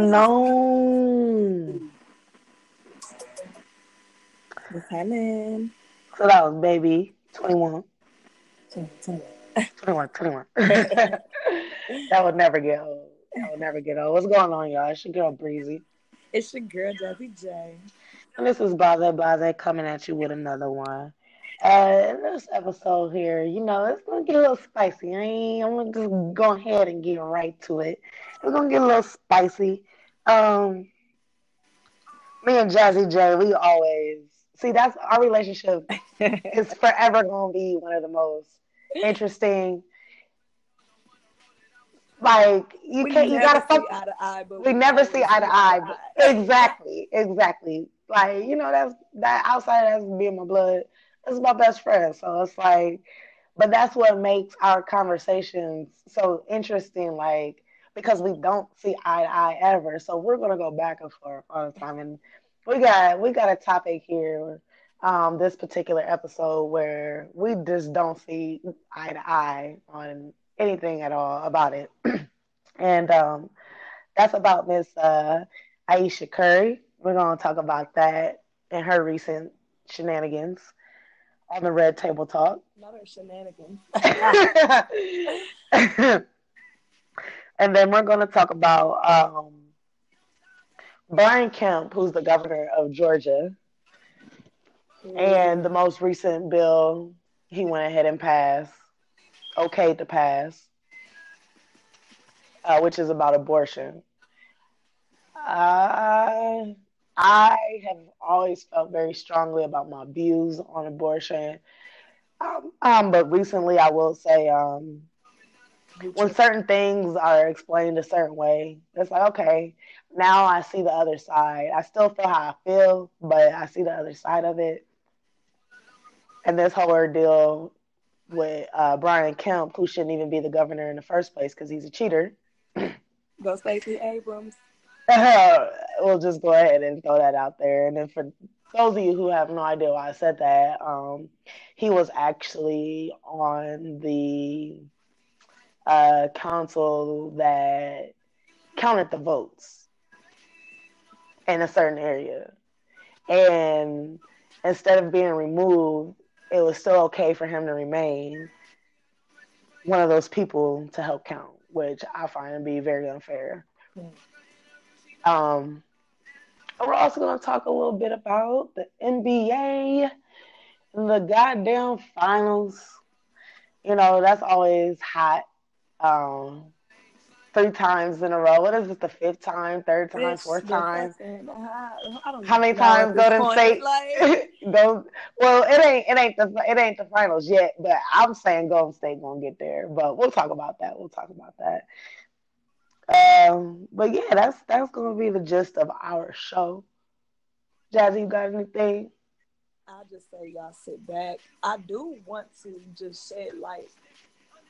On. What's happening? So that was baby 21. 21. 21, 21. that would never get old. That would never get old. What's going on, y'all? It's your girl Breezy. It's your girl, Jazzy J. And this is Blase Blase coming at you with another one. Uh, this episode here, you know, it's gonna get a little spicy. I ain't, I'm gonna just go ahead and get right to it. It's gonna get a little spicy. Um, me and Jazzy J, we always see that's our relationship is forever gonna be one of the most interesting. Like you We can't, you gotta fuck. eye to eye, but We never see eye to eye. but- Exactly, exactly. Like you know, that's that outside that's being my blood. That's my best friend. So it's like, but that's what makes our conversations so interesting. Like because we don't see eye to eye ever. So we're gonna go back and forth all the time. And we got we got a topic here, um, this particular episode where we just don't see eye to eye on anything at all about it. and um, that's about Miss uh, Ayesha Curry. We're gonna talk about that and her recent shenanigans on the Red Table Talk. Not our shenanigans. and then we're going to talk about um, Brian Kemp, who's the governor of Georgia, and the most recent bill he went ahead and passed, okay to pass, uh, which is about abortion. Uh, I have always felt very strongly about my views on abortion. Um, um, but recently, I will say, um, when certain things are explained a certain way, it's like, okay, now I see the other side. I still feel how I feel, but I see the other side of it. And this whole ordeal with uh, Brian Kemp, who shouldn't even be the governor in the first place because he's a cheater. Go Stacey Abrams. we'll just go ahead and throw that out there. And then for those of you who have no idea why I said that, um, he was actually on the a council that counted the votes in a certain area. And instead of being removed, it was still okay for him to remain one of those people to help count, which I find to be very unfair. Um, we're also going to talk a little bit about the NBA, and the goddamn finals. You know, that's always hot. Um, three times in a row. What is it? The fifth time, third time, Bitch, fourth time? I, I don't How many times Golden. State Like? Well, it ain't it ain't the it ain't the finals yet, but I'm saying Golden State gonna get there. But we'll talk about that. We'll talk about that. Um, but yeah, that's that's gonna be the gist of our show. Jazzy, you got anything? I just say y'all sit back. I do want to just shed light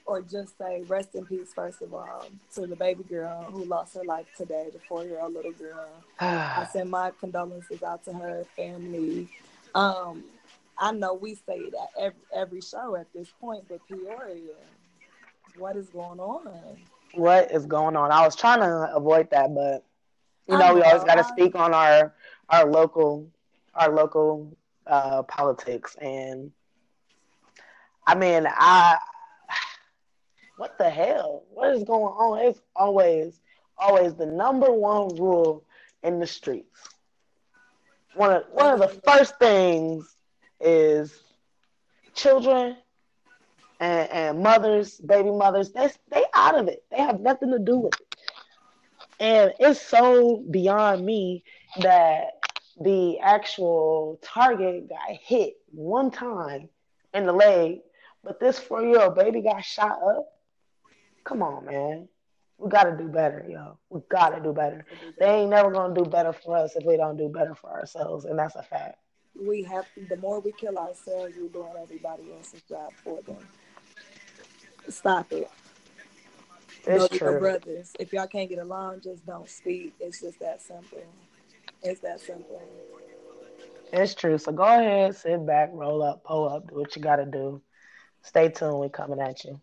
or just say rest in peace, first of all, to the baby girl who lost her life today, the four year old little girl. I send my condolences out to her family. Um, I know we say that every, every show at this point, but Peoria, what is going on? What is going on? I was trying to avoid that, but you I know, we always got to speak on our our local our local uh, politics, and I mean, I what the hell? What is going on? It's always always the number one rule in the streets. One of one of the first things is children and, and mothers, baby mothers, they they out of it. They have nothing to do with it. And it's so beyond me that the actual target got hit one time in the leg, but this four year old baby got shot up. Come on, man. We gotta do better, yo. We gotta do better. They ain't never gonna do better for us if we don't do better for ourselves, and that's a fact. We have the more we kill ourselves, we're doing everybody else's job for them. Stop it. It's true. brothers. If y'all can't get along, just don't speak. It's just that simple. It's that simple. It's true. So go ahead, sit back, roll up, pull up, do what you gotta do. Stay tuned. We coming at. You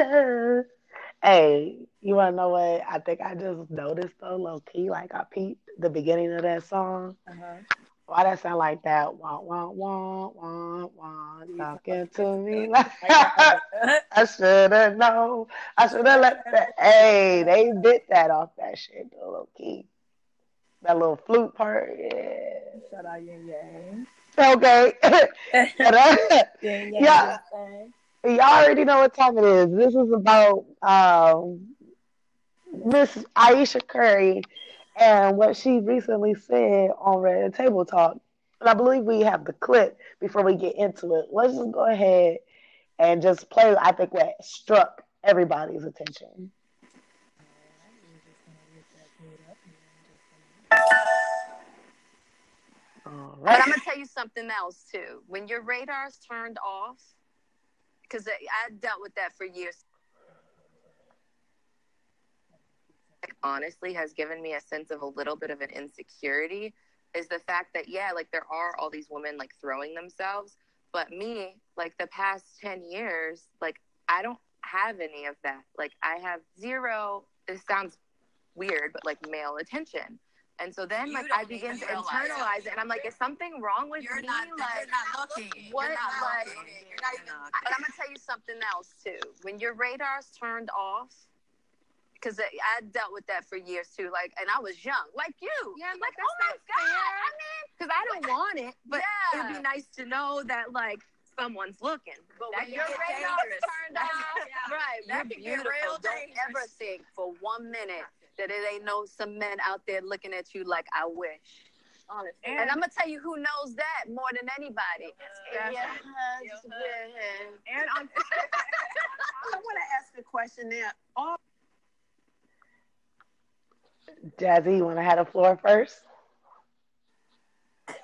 Hey, you wanna know what? I think I just noticed though, low key, like I peeped the beginning of that song. Uh-huh. Why that sound like that? Wah wah wah wah wah, talking to me like I should have known. I should have let that. Hey, they did that off that shit, though, low key. That little flute part, yeah. Shout out Yin Yang. Okay. Yeah. Y'all already know what time it is. This is about um, Miss Ayesha Curry and what she recently said on Red Table Talk. And I believe we have the clip before we get into it. Let's just go ahead and just play, I think, what struck everybody's attention. All But I'm gonna tell you something else too. When your radar's turned off, because I dealt with that for years. Honestly, has given me a sense of a little bit of an insecurity. Is the fact that yeah, like there are all these women like throwing themselves, but me, like the past ten years, like I don't have any of that. Like I have zero. This sounds weird, but like male attention. And so then, You like, I begin to internalize it. and I'm like, is something wrong with You're me? not, like, you're not looking. what, You're not like- looking. You're not even. but I'm gonna tell you something else too. When your radar's turned off, because I dealt with that for years too. Like, and I was young, like you. Yeah, like, but oh my god. not I mean, because I don't want it, but Yeah. it'd be nice to know that like someone's looking. But That when your radar's turned off, yeah. right? That you're beautiful. real don't dangerous. ever think for one minute that it ain't no some men out there looking at you like I wish. Honestly. And, And- I'm gonna tell you who knows that more than anybody. That's Your right. Your husband. And I'm, I want to ask a question there. All Jazzy, you want to have the floor first?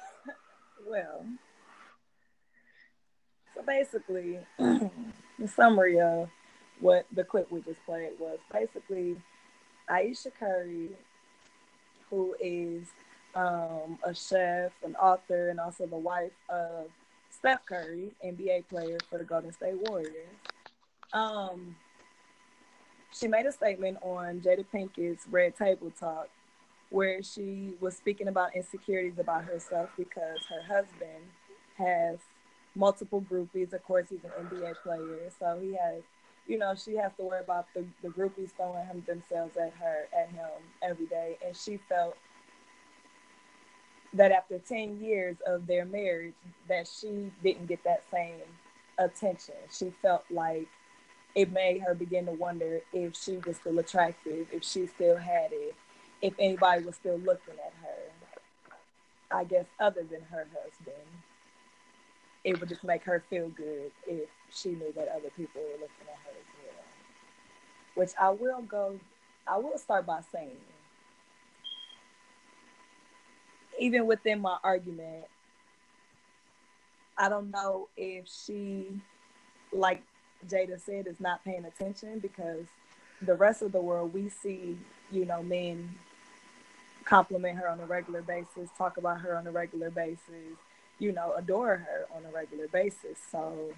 Well, so basically, the summary of what the clip we just played was basically Ayesha Curry, who is um, a chef, an author, and also the wife of Steph Curry, NBA player for the Golden State Warriors. Um, she made a statement on Jada Pinkett's Red Table Talk where she was speaking about insecurities about herself because her husband has multiple groupies. Of course, he's an NBA player, so he has, you know, she has to worry about the, the groupies throwing him themselves at her, at him every day. And she felt that after 10 years of their marriage, that she didn't get that same attention. She felt like it made her begin to wonder if she was still attractive, if she still had it, if anybody was still looking at her, I guess other than her husband, it would just make her feel good if she knew that other people were looking at her as well. Which I will go, I will start by saying, even within my argument, I don't know if she, like Jada said, is not paying attention because the rest of the world we see, you know, men compliment her on a regular basis, talk about her on a regular basis, you know, adore her on a regular basis. So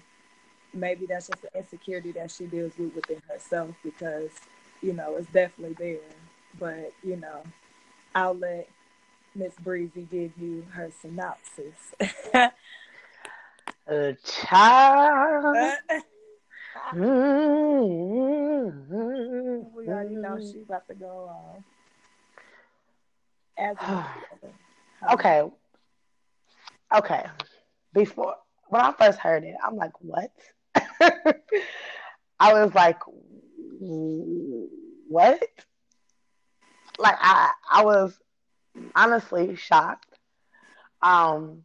maybe that's just an insecurity that she deals with within herself because, you know, it's definitely there. But, you know, I'll let Miss Breezy give you her synopsis. A child. Mm-hmm. we already know she's about to go on. As Okay. Okay. Before when I first heard it, I'm like, what? I was like, what? Like I I was honestly shocked. Um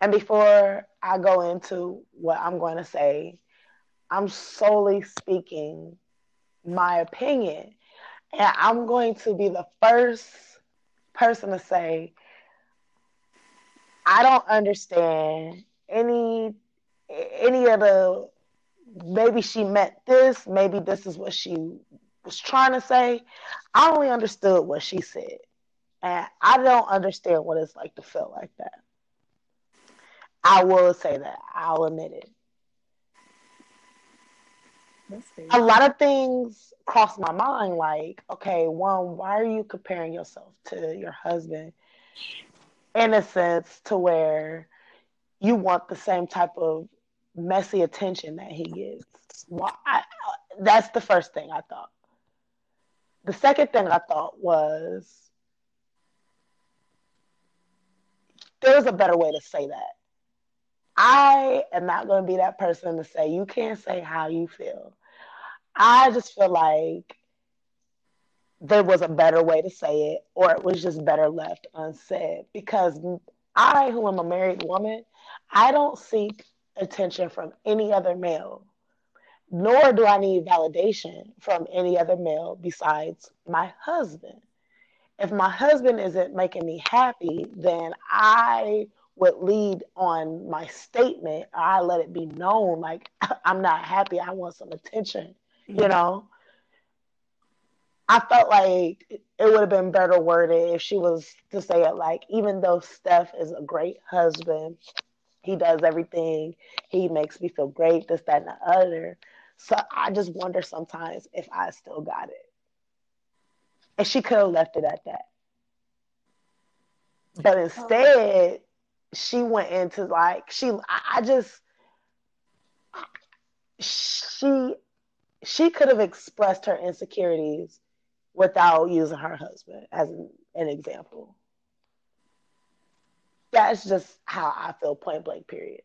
and before I go into what I'm going to say, I'm solely speaking my opinion. And I'm going to be the first person to say, I don't understand any any of the maybe she meant this, maybe this is what she was trying to say. I only understood what she said. And I don't understand what it's like to feel like that. I will say that. I'll admit it. A lot of things cross my mind like okay one why are you comparing yourself to your husband in a sense to where you want the same type of messy attention that he gets. why I, that's the first thing i thought. The second thing i thought was there's a better way to say that. I am not going to be that person to say you can't say how you feel. I just feel like there was a better way to say it, or it was just better left unsaid. Because I, who am a married woman, I don't seek attention from any other male, nor do I need validation from any other male besides my husband. If my husband isn't making me happy, then I would lead on my statement. I let it be known like I'm not happy. I want some attention you know i felt like it would have been better worded if she was to say it like even though steph is a great husband he does everything he makes me feel great this that and the other. So i just wonder sometimes if i still got it. And she could have left it at that. But instead she went into like she i, I just she she could have expressed her insecurities without using her husband as an, an example. That's just how I feel, point blank, period.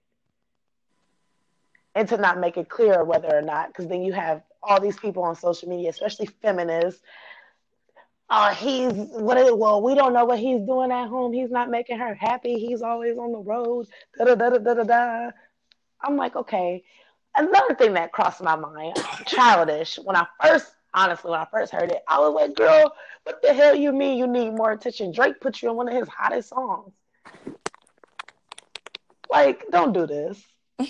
And to not make it clear whether or not, because then you have all these people on social media, especially feminists. Oh, he's what? Is, well, we don't know what he's doing at home. He's not making her happy. He's always on the road. Da da da da da da. I'm like, okay, another thing that crossed my mind, childish. When I first, honestly, when I first heard it, I was like, "Girl, what the hell you mean you need more attention?" Drake put you in one of his hottest songs. Like, don't do this.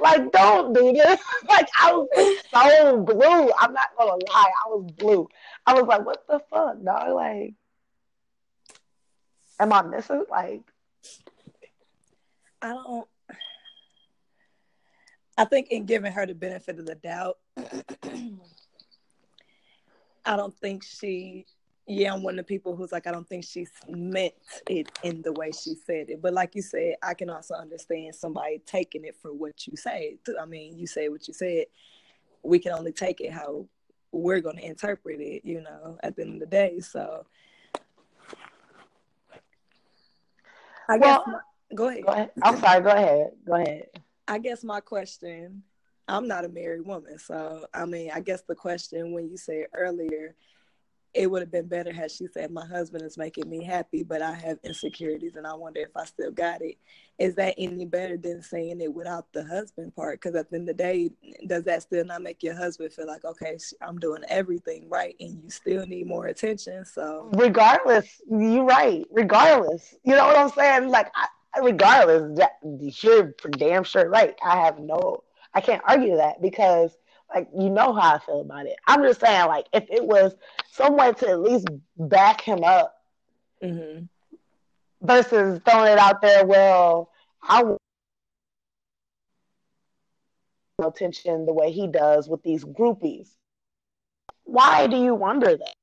like, don't do this. Like, I was so blue. I'm not gonna lie, I was blue. I was like, "What the fuck, dog?" Like, am I missing? Like, I don't. I think in giving her the benefit of the doubt, I don't think she. Yeah, I'm one of the people who's like, I don't think she meant it in the way she said it. But like you said, I can also understand somebody taking it for what you say. I mean, you say what you said. We can only take it how we're going to interpret it, you know, at the end of the day. So, I Well, guess. My, go ahead. go ahead. I'm sorry. Go ahead. Go ahead. I guess my question, I'm not a married woman, so I mean, I guess the question when you said earlier, it would have been better had she said, "My husband is making me happy, but I have insecurities, and I wonder if I still got it." Is that any better than saying it without the husband part? Because at the end of the day, does that still not make your husband feel like, okay, I'm doing everything right, and you still need more attention? So regardless, you're right. Regardless, you know what I'm saying? Like, I, regardless, that, you're damn sure right. I have no, I can't argue that because, like, you know how I feel about it. I'm just saying, like, if it was someone to at least back him up hmm versus throwing it out there, well, I want attention the way he does with these groupies. Why do you wonder that?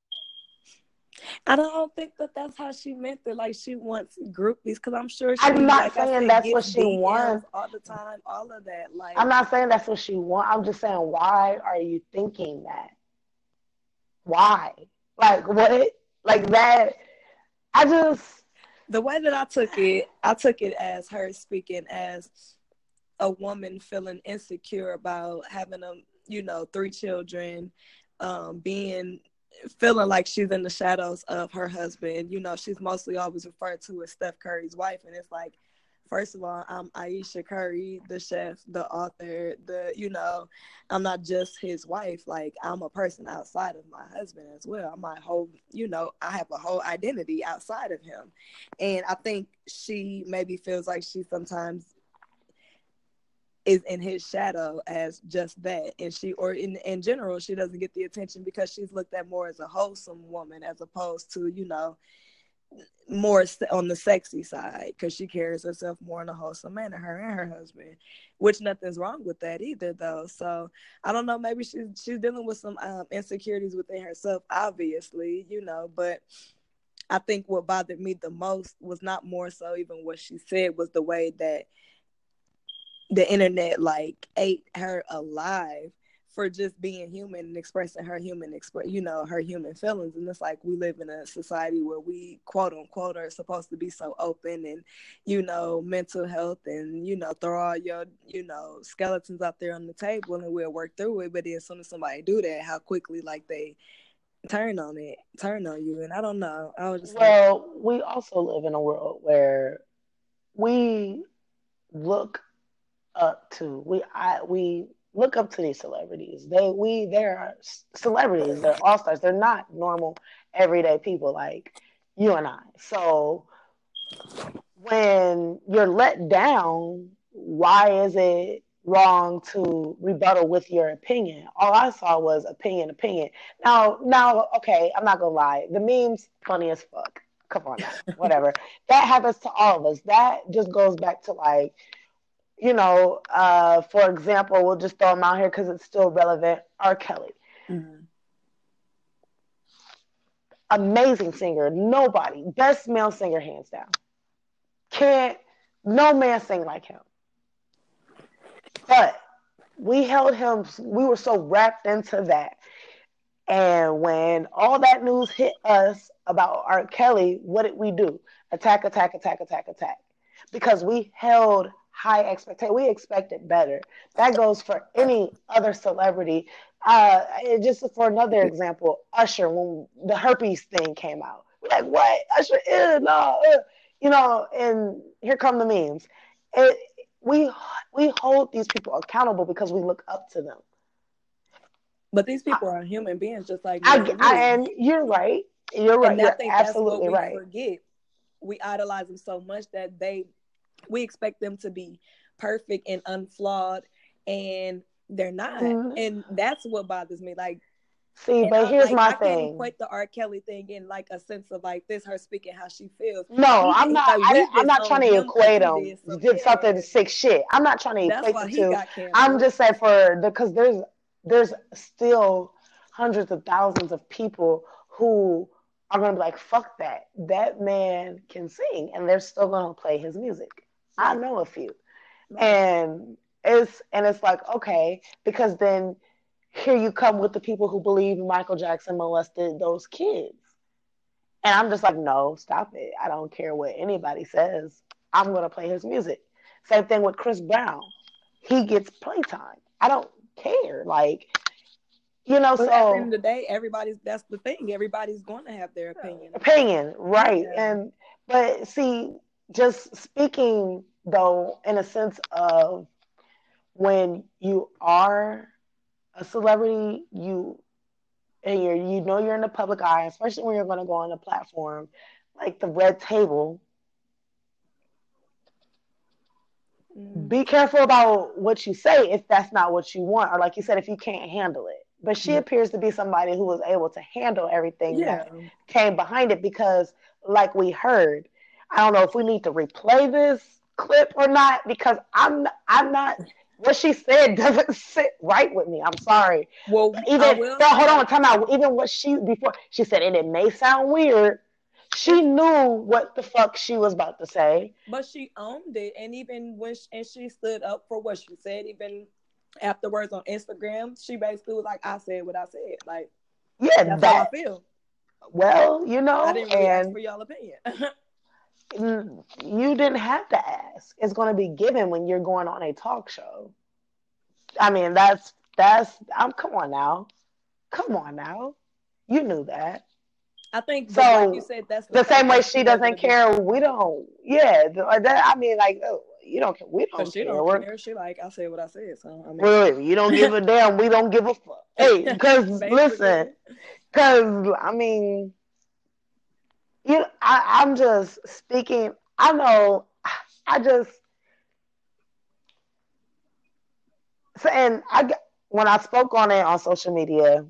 I don't think that that's how she meant it. Like she wants groupies, because I'm sure she. I'm not like saying said, that's what she DMs wants. all the time. All of that, like I'm not saying that's what she wants. I'm just saying, why are you thinking that? Why? Like what? Like that? I just the way that I took it, I took it as her speaking as a woman feeling insecure about having a, you know, three children, um, being feeling like she's in the shadows of her husband. You know, she's mostly always referred to as Steph Curry's wife, and it's like, first of all, I'm Ayesha Curry, the chef, the author, the you know, I'm not just his wife. Like I'm a person outside of my husband as well. I'm my whole, you know, I have a whole identity outside of him, and I think she maybe feels like she sometimes is in his shadow as just that and she or in in general she doesn't get the attention because she's looked at more as a wholesome woman as opposed to you know more on the sexy side because she carries herself more in a wholesome manner, her and her husband, which nothing's wrong with that either, though. So I don't know, maybe she's she's dealing with some um, insecurities within herself, obviously, you know. But I think what bothered me the most was not more so even what she said was the way that the internet like ate her alive for just being human and expressing her human express you know her human feelings. And it's like we live in a society where we quote unquote are supposed to be so open and you know mental health and you know throw all your you know skeletons out there on the table and we'll work through it. But then as soon as somebody do that how quickly like they turn on it turn on you. And i don't know. I was just like Well, we also live in a world where we look up to we I we look up to these celebrities. They we they're celebrities. They're all stars. They're not normal everyday people like you and I. So when you're let down, why is it wrong to rebuttal with your opinion? All I saw was opinion, opinion. Now, now, okay, I'm not gonna lie. The memes funny as fuck. Come on, now. whatever. that happens to all of us. That just goes back to like, you know, uh, for example, we'll just throw him out here because it's still relevant. R. Kelly, mhm. amazing singer. Nobody, best male singer hands down. Can't no man sing like him. But we held him. We were so wrapped into that. And when all that news hit us about R. Kelly, what did we do? Attack, attack, attack, attack, attack. Because we held high expectation. We expected better. That goes for any other celebrity. Uh, just for another example, Usher, when the herpes thing came out, we're like, what? Usher, ew, no, uh, you know. And here come the memes. It, we we hold these people accountable because we look up to them. but these people are human beings just like I, and I and you're right. You're right. and You're absolutely right. forget. We idolize them so much that they, we expect them to be perfect and unflawed, and they're not. Mhm. And that's what bothers me. Like, See, and but I, here's like, my I thing. equate the R. Kelly thing in like a sense of like this, her speaking how she feels. No, I'm not. like, I, i'm not trying to equate he them. did some- Did something sick shit. I'm not trying to That's equate the two. I'm just saying for because there's there's still hundreds of thousands of people who are gonna be like, fuck that. That man can sing, and they're still gonna play his music. I know a few, mm-hmm. and it's and it's like okay, because then here you come with the people who believe Michael Jackson molested those kids. And I'm just like, no, stop it. I don't care what anybody says. I'm going to play his music. Same thing with Chris Brown. He gets playtime. I don't care. Like, you know, But at the end so of the day, everybody's that's the thing. Everybody's going to have their opinion. opinion, right. Yeah. And, but see, just speaking though, in a sense of when you are a celebrity, you and you're you know you're in the public eye, especially when you're going to go on a platform like the red table. Mm. Be careful about what you say if that's not what you want, or like you said, if you can't handle it. But she Yeah. appears to be somebody who was able to handle everything Yeah. that came behind it because, like we heard, I don't know if we need to replay this clip or not because I'm I'm not what she said doesn't sit right with me. I'm sorry. Well, I Even no, hold on, time out. Even what she before she said, and it may sound weird. She knew what the fuck she was about to say. But she owned it, and even when she, and she stood up for what she said, even afterwards on Instagram, she basically was like, "I said what I said." Like Yeah, that's that how I feel. well, you know, I didn't really ask for y'all opinion. you didn't have to ask. It's going to be given when you're going on a talk show. I mean, that's that's. I'm come on now, come on now. You knew that. I think, So, like you said, that's The same way she doesn't care. We don't. Yeah, that. I mean, like oh, you don't care. We don't she care. don't care. She like I said what I said. So I mean, Wait, you don't give a damn. We don't give a fuck. Hey, because listen, because I mean, you. I, I'm just speaking. I know. I just. So, and I when I spoke on it on social media,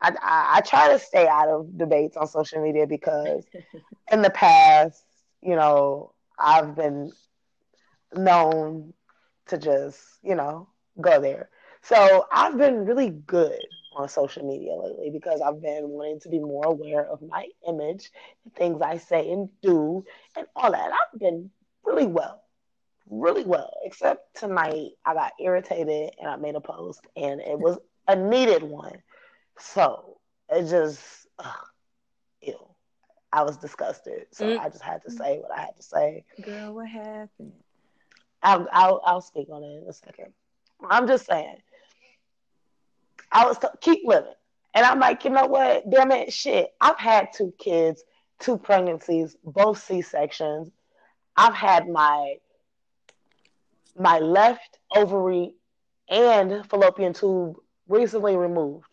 I, I I try to stay out of debates on social media because in the past, you know, I've been known to just, you know, go there. So I've been really good on social media lately because I've been wanting to be more aware of my image, the things I say and do, and all that. I've been really well, really well, except tonight I got irritated and I made a post and it was a needed one. So it just, ugh, ew. I was disgusted. So Mm. I just had to say what I had to say. Girl, what happened? I'll, I'll, I'll speak on it in a second. I'm just saying. I was t- keep living, and I'm like, you know what? Damn it, shit. I've had two kids, two pregnancies, both C sections. I've had my my left ovary and fallopian tube recently removed.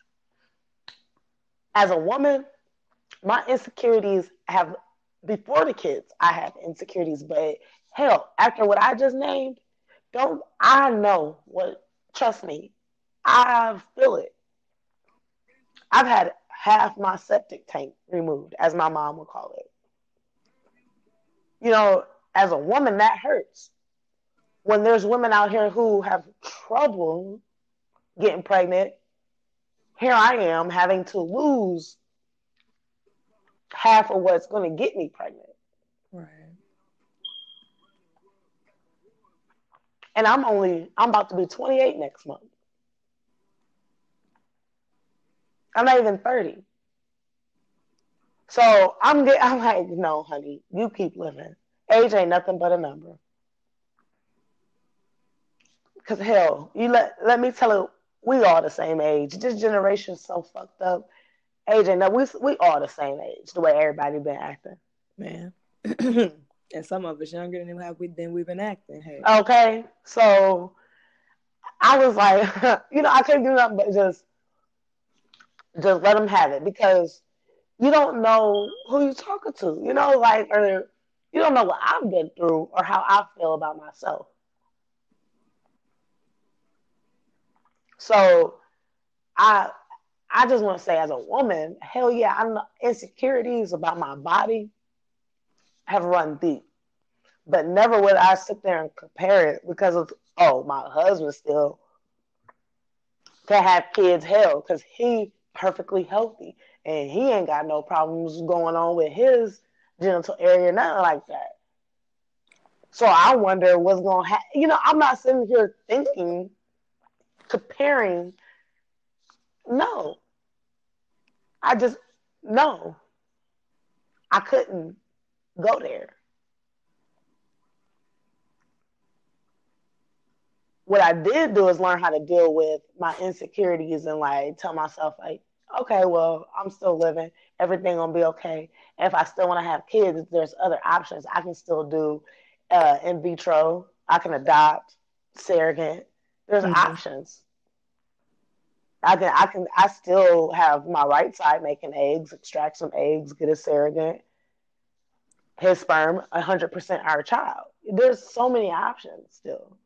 As a woman, my insecurities have before the kids. I have insecurities, but hell, after what I just named, don't I know what? Trust me, I feel it. I've had half my septic tank removed, as my mom would call it. You know, as a woman, that hurts. When there's women out here who have trouble getting pregnant, here I am having to lose half of what's going to get me pregnant. Right. And I'm only, I'm about to be 28 next month. I'm not even 30. So I'm get, I'm like, no, honey, you keep living. Age ain't nothing but a number. Cause hell, you let let me tell you, we all the same age. This generation's so fucked up. Age ain't no, we we all the same age. The way everybody been acting. Man. and some of us younger than how we than we've been acting. Hey. Okay, so I was like, you know, I couldn't do nothing but just just let them have it because you don't know who you're talking to. You know, like or you don't know what I've been through or how I feel about myself. So I I just want to say as a woman, hell yeah, I'm insecurities about my body have run deep. But never would I sit there and compare it because of oh, my husband still can have kids hell because he perfectly healthy and he ain't got no problems going on with his genital area, nothing like that. So I wonder what's gonna happen. You know, I'm not sitting here thinking, comparing. No, I just no. I couldn't go there. What I did do is learn how to deal with my insecurities and like tell myself like, okay, well, I'm still living. Everything gonna be okay. And if I still want to have kids, there's other options. I can still do uh, in vitro. I can adopt, surrogate. There's Mhm. options. I can, I can, I still have my right side making eggs, extract some eggs, get a surrogate. His sperm, 100% our child. There's so many options still.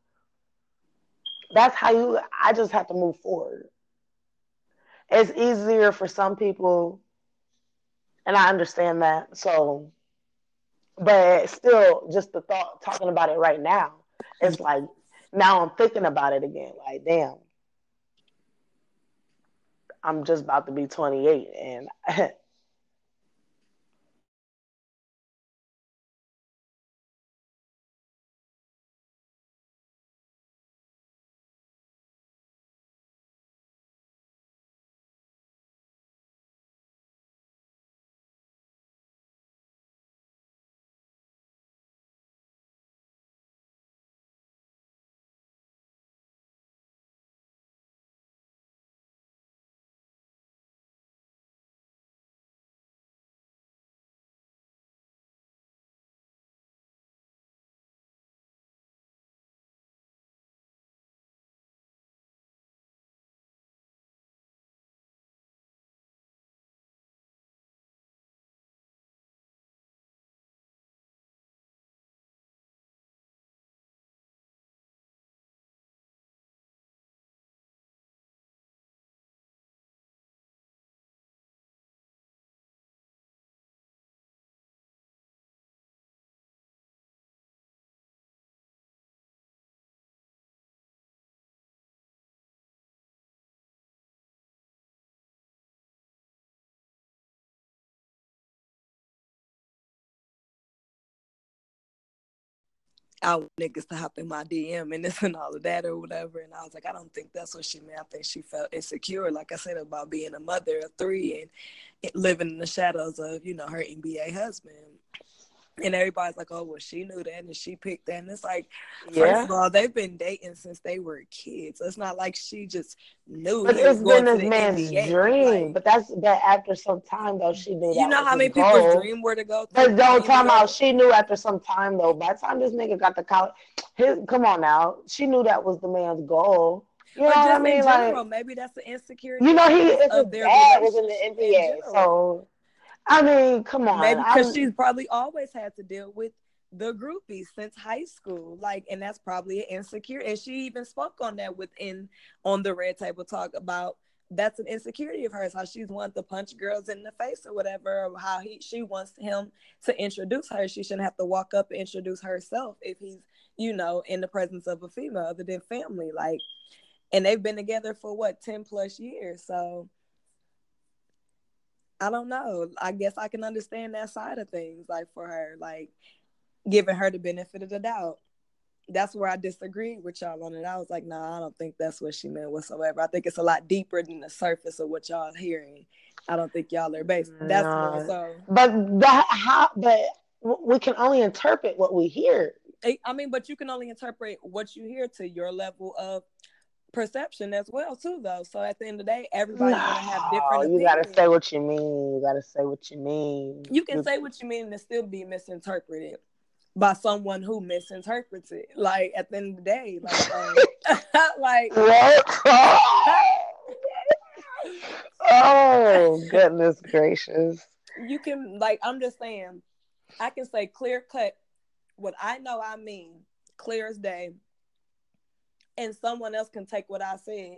That's how you, I just have to move forward. It's easier for some people, and I understand that. So, but still, just the thought, talking about it right now, it's like, now I'm thinking about it again. Like, damn, I'm just about to be 28, and I want niggas to hop in my DM and this and all of that or whatever. And I was like, I don't think that's what she meant. I think she felt insecure, like I said, about being a mother of three and living in the shadows of, you know, her NBA husband. And everybody's like, oh, well, she knew that and she picked that. And it's like, first Yeah. of all, they've been dating since they were kids. It's not like she just knew. But it's been this man's NBA. dream. Like, but that's but after some time though, she knew you know how many people's goal. dream were to go? But to don't the talk NBA? about she knew after some time though. By the time this nigga got to college, his come on now, she knew that was the man's goal. You know what I mean? general, Like maybe that's the insecurity. you know, he his of their dad was in the NBA, so I mean, come on. Maybe because she's probably always had to deal with the groupies since high school. Like, and that's probably an insecure. And she even spoke on that within on the Red Table Talk about that's an insecurity of hers, how she's wanted to punch girls in the face or whatever, or how he she wants him to introduce her. She shouldn't have to walk up and introduce herself if he's, you know, in the presence of a female other than family. Like, and they've been together for what, 10 plus years. So I don't know. I guess I can understand that side of things, like for her, like giving her the benefit of the doubt. That's where I disagree with y'all on it. I was like, nah, I don't think that's what she meant whatsoever. I think it's a lot deeper than the surface of what y'all hearing. I don't think y'all are based. That's Nah. so. but the how but we can only interpret what we hear. I mean, but you can only interpret what you hear to your level of perception as well, too, though. So at the end of the day, everybody's gonna have different. you gotta say what you mean. You gotta say what you mean. you can say what you mean and still be misinterpreted by someone who misinterprets it. Like at the end of the day, like, um, like oh goodness gracious! you can like I'm just saying, I can say clear cut what I know I mean, clear as day, and someone else can take what I said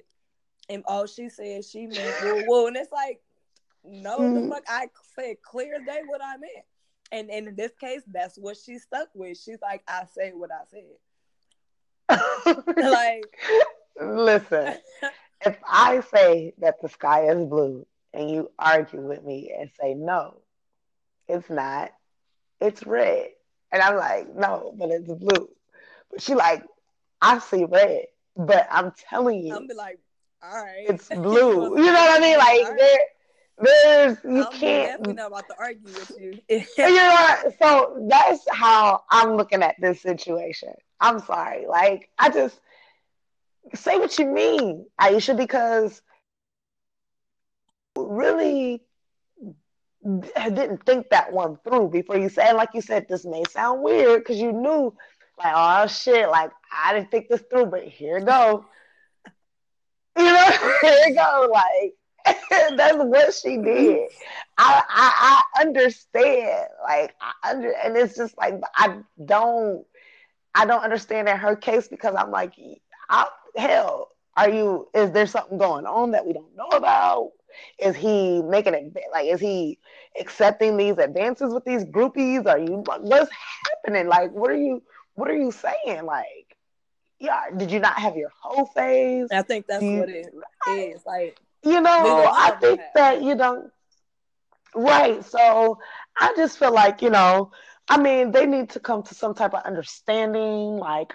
and all she said she meant woo woo, and it's like no the Mhm. fuck I said clear as day what I meant. And, and in this case, that's what she stuck with. She's like, I say what I said. Like, Listen, if I say that the sky is blue and you argue with me and say no, it's not, it's red, and I'm like no, but it's blue. But she like, I see red, but I'm telling you, I'm be like, all right, it's blue. You know what I mean? Like there, there's you I'm can't. definitely not about to argue with you. You know what? So that's how I'm looking at this situation. I'm sorry. Like, I just say what you mean, Ayesha, because really I didn't think that one through before you said, like you said, this may sound weird because you knew, like, oh shit, like I didn't think this through, but here go. You know, here you go. Like, that's what she did. I, I I understand. Like I under and it's just like I don't I don't understand in her case because I'm like, I, hell, are you is there something going on that we don't know about? Is he making it like is he accepting these advances with these groupies? Are you what's happening? Like what are you what are you saying? Like yeah, did you not have your whole face? I think that's You- what it is. Like, You know, I think that, you know, right. So I just feel like, you know, I mean, they need to come to some type of understanding. Like,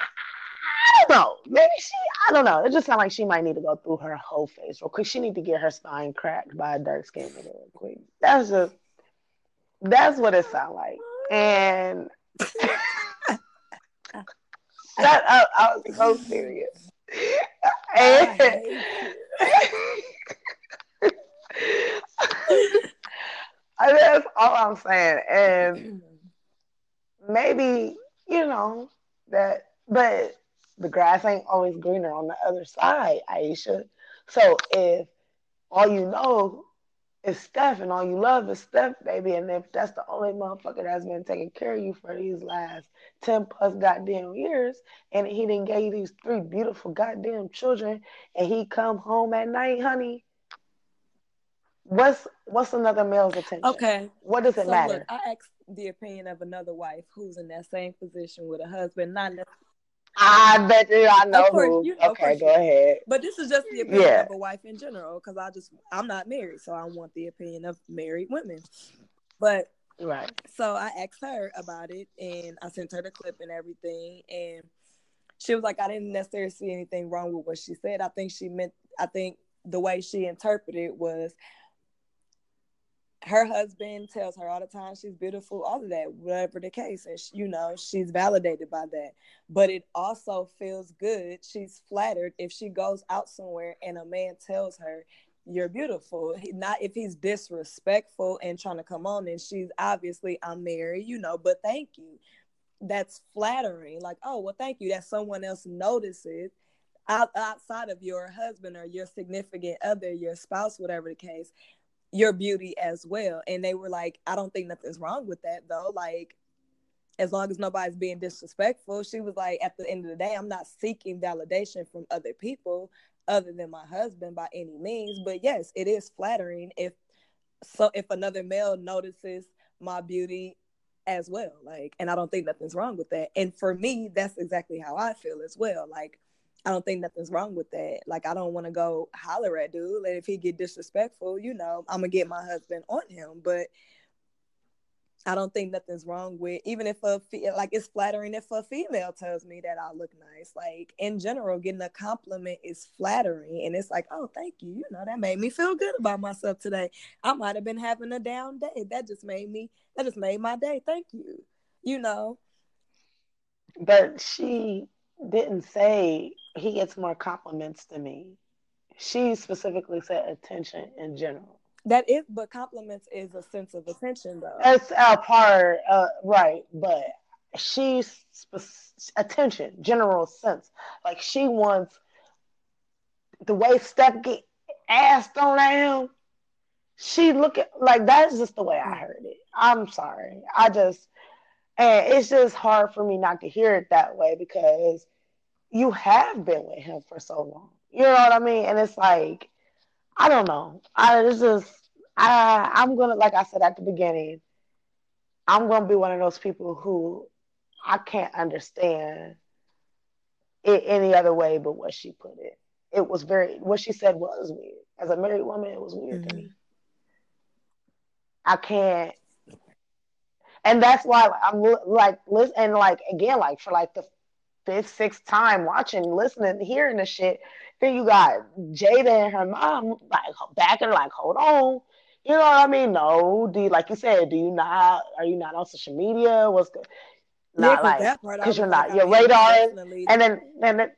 I don't know. Maybe she, I don't know. It just sounds like she might need to go through her whole face real quick. She need to get her spine cracked by a dark skinned real quick. That's just, that's what it sounds like. And shut up. I was so serious. I that's all I'm saying. And maybe, you know, that but the grass ain't always greener on the other side, Ayesha. So if all you know is Steph and all you love is Steph, baby, and if that's the only motherfucker that's been taking care of you for these last 10 plus goddamn years, and he didn't give you these three beautiful goddamn children, and he come home at night, honey, what's what's another male's attention? okay. What does it so matter? look, I asked the opinion of another wife who's in that same position with a husband, not necessarily, I bet you I know Of course, who. you- of okay, go ahead. but this is just the opinion Yeah. of a wife in general because I just I'm not married, so I want the opinion of married women. But Right. So I asked her about it and I sent her the clip and everything. And she was like, I didn't necessarily see anything wrong with what she said. I think she meant, I think the way she interpreted was her husband tells her all the time she's beautiful, all of that, whatever the case. And, she, you know, she's validated by that. But it also feels good. She's flattered if she goes out somewhere and a man tells her, you're beautiful. Not if he's disrespectful and trying to come on and she's obviously I'm married, you know, but thank you. That's flattering. Like, oh, well, thank you. That someone else notices outside of your husband or your significant other, your spouse, whatever the case, your beauty as well. And they were like, I don't think nothing's wrong with that though. Like, as long as nobody's being disrespectful, she was like, at the end of the day, I'm not seeking validation from other people other than my husband by any means. But yes, it is flattering if so if another male notices my beauty as well. Like, and I don't think nothing's wrong with that. And for me, that's exactly how I feel as well. Like, I don't think nothing's wrong with that. Like, I don't want to go holler at dude. And if he get disrespectful, you know, I'm gonna get my husband on him. But I don't think nothing's wrong with even if a like it's flattering if a female tells me that I look nice. Like in general, getting a compliment is flattering, and it's like, oh, thank you. You know, that made me feel good about myself today. I might have been having a down day. That just made me. That just made my day. Thank you. You know. But she didn't say he gets more compliments than me. She specifically said attention in general. That is, but compliments is a sense of attention, though. It's a part, uh, right? But she's spe- attention, general sense. Like she wants the way Steph get asked on him. She look at like that's just the way I heard it. I'm sorry. I just and it's just hard for me not to hear it that way because you have been with him for so long. You know what I mean? And it's like I don't know. I it's just I I'm gonna like I said at the beginning, I'm gonna be one of those people who I can't understand it any other way but what she put it. It was very what she said was weird. As a married woman, it was weird mm-hmm. to me. I can't and that's why I'm like listen and like again like for like the fifth sixth time watching listening hearing the shit then you got Jada and her mom like back and like, hold on. You know what I mean? No. Do you like you said, do you not are you not on social media? What's good? Not yeah, like because you're not your radar and then and then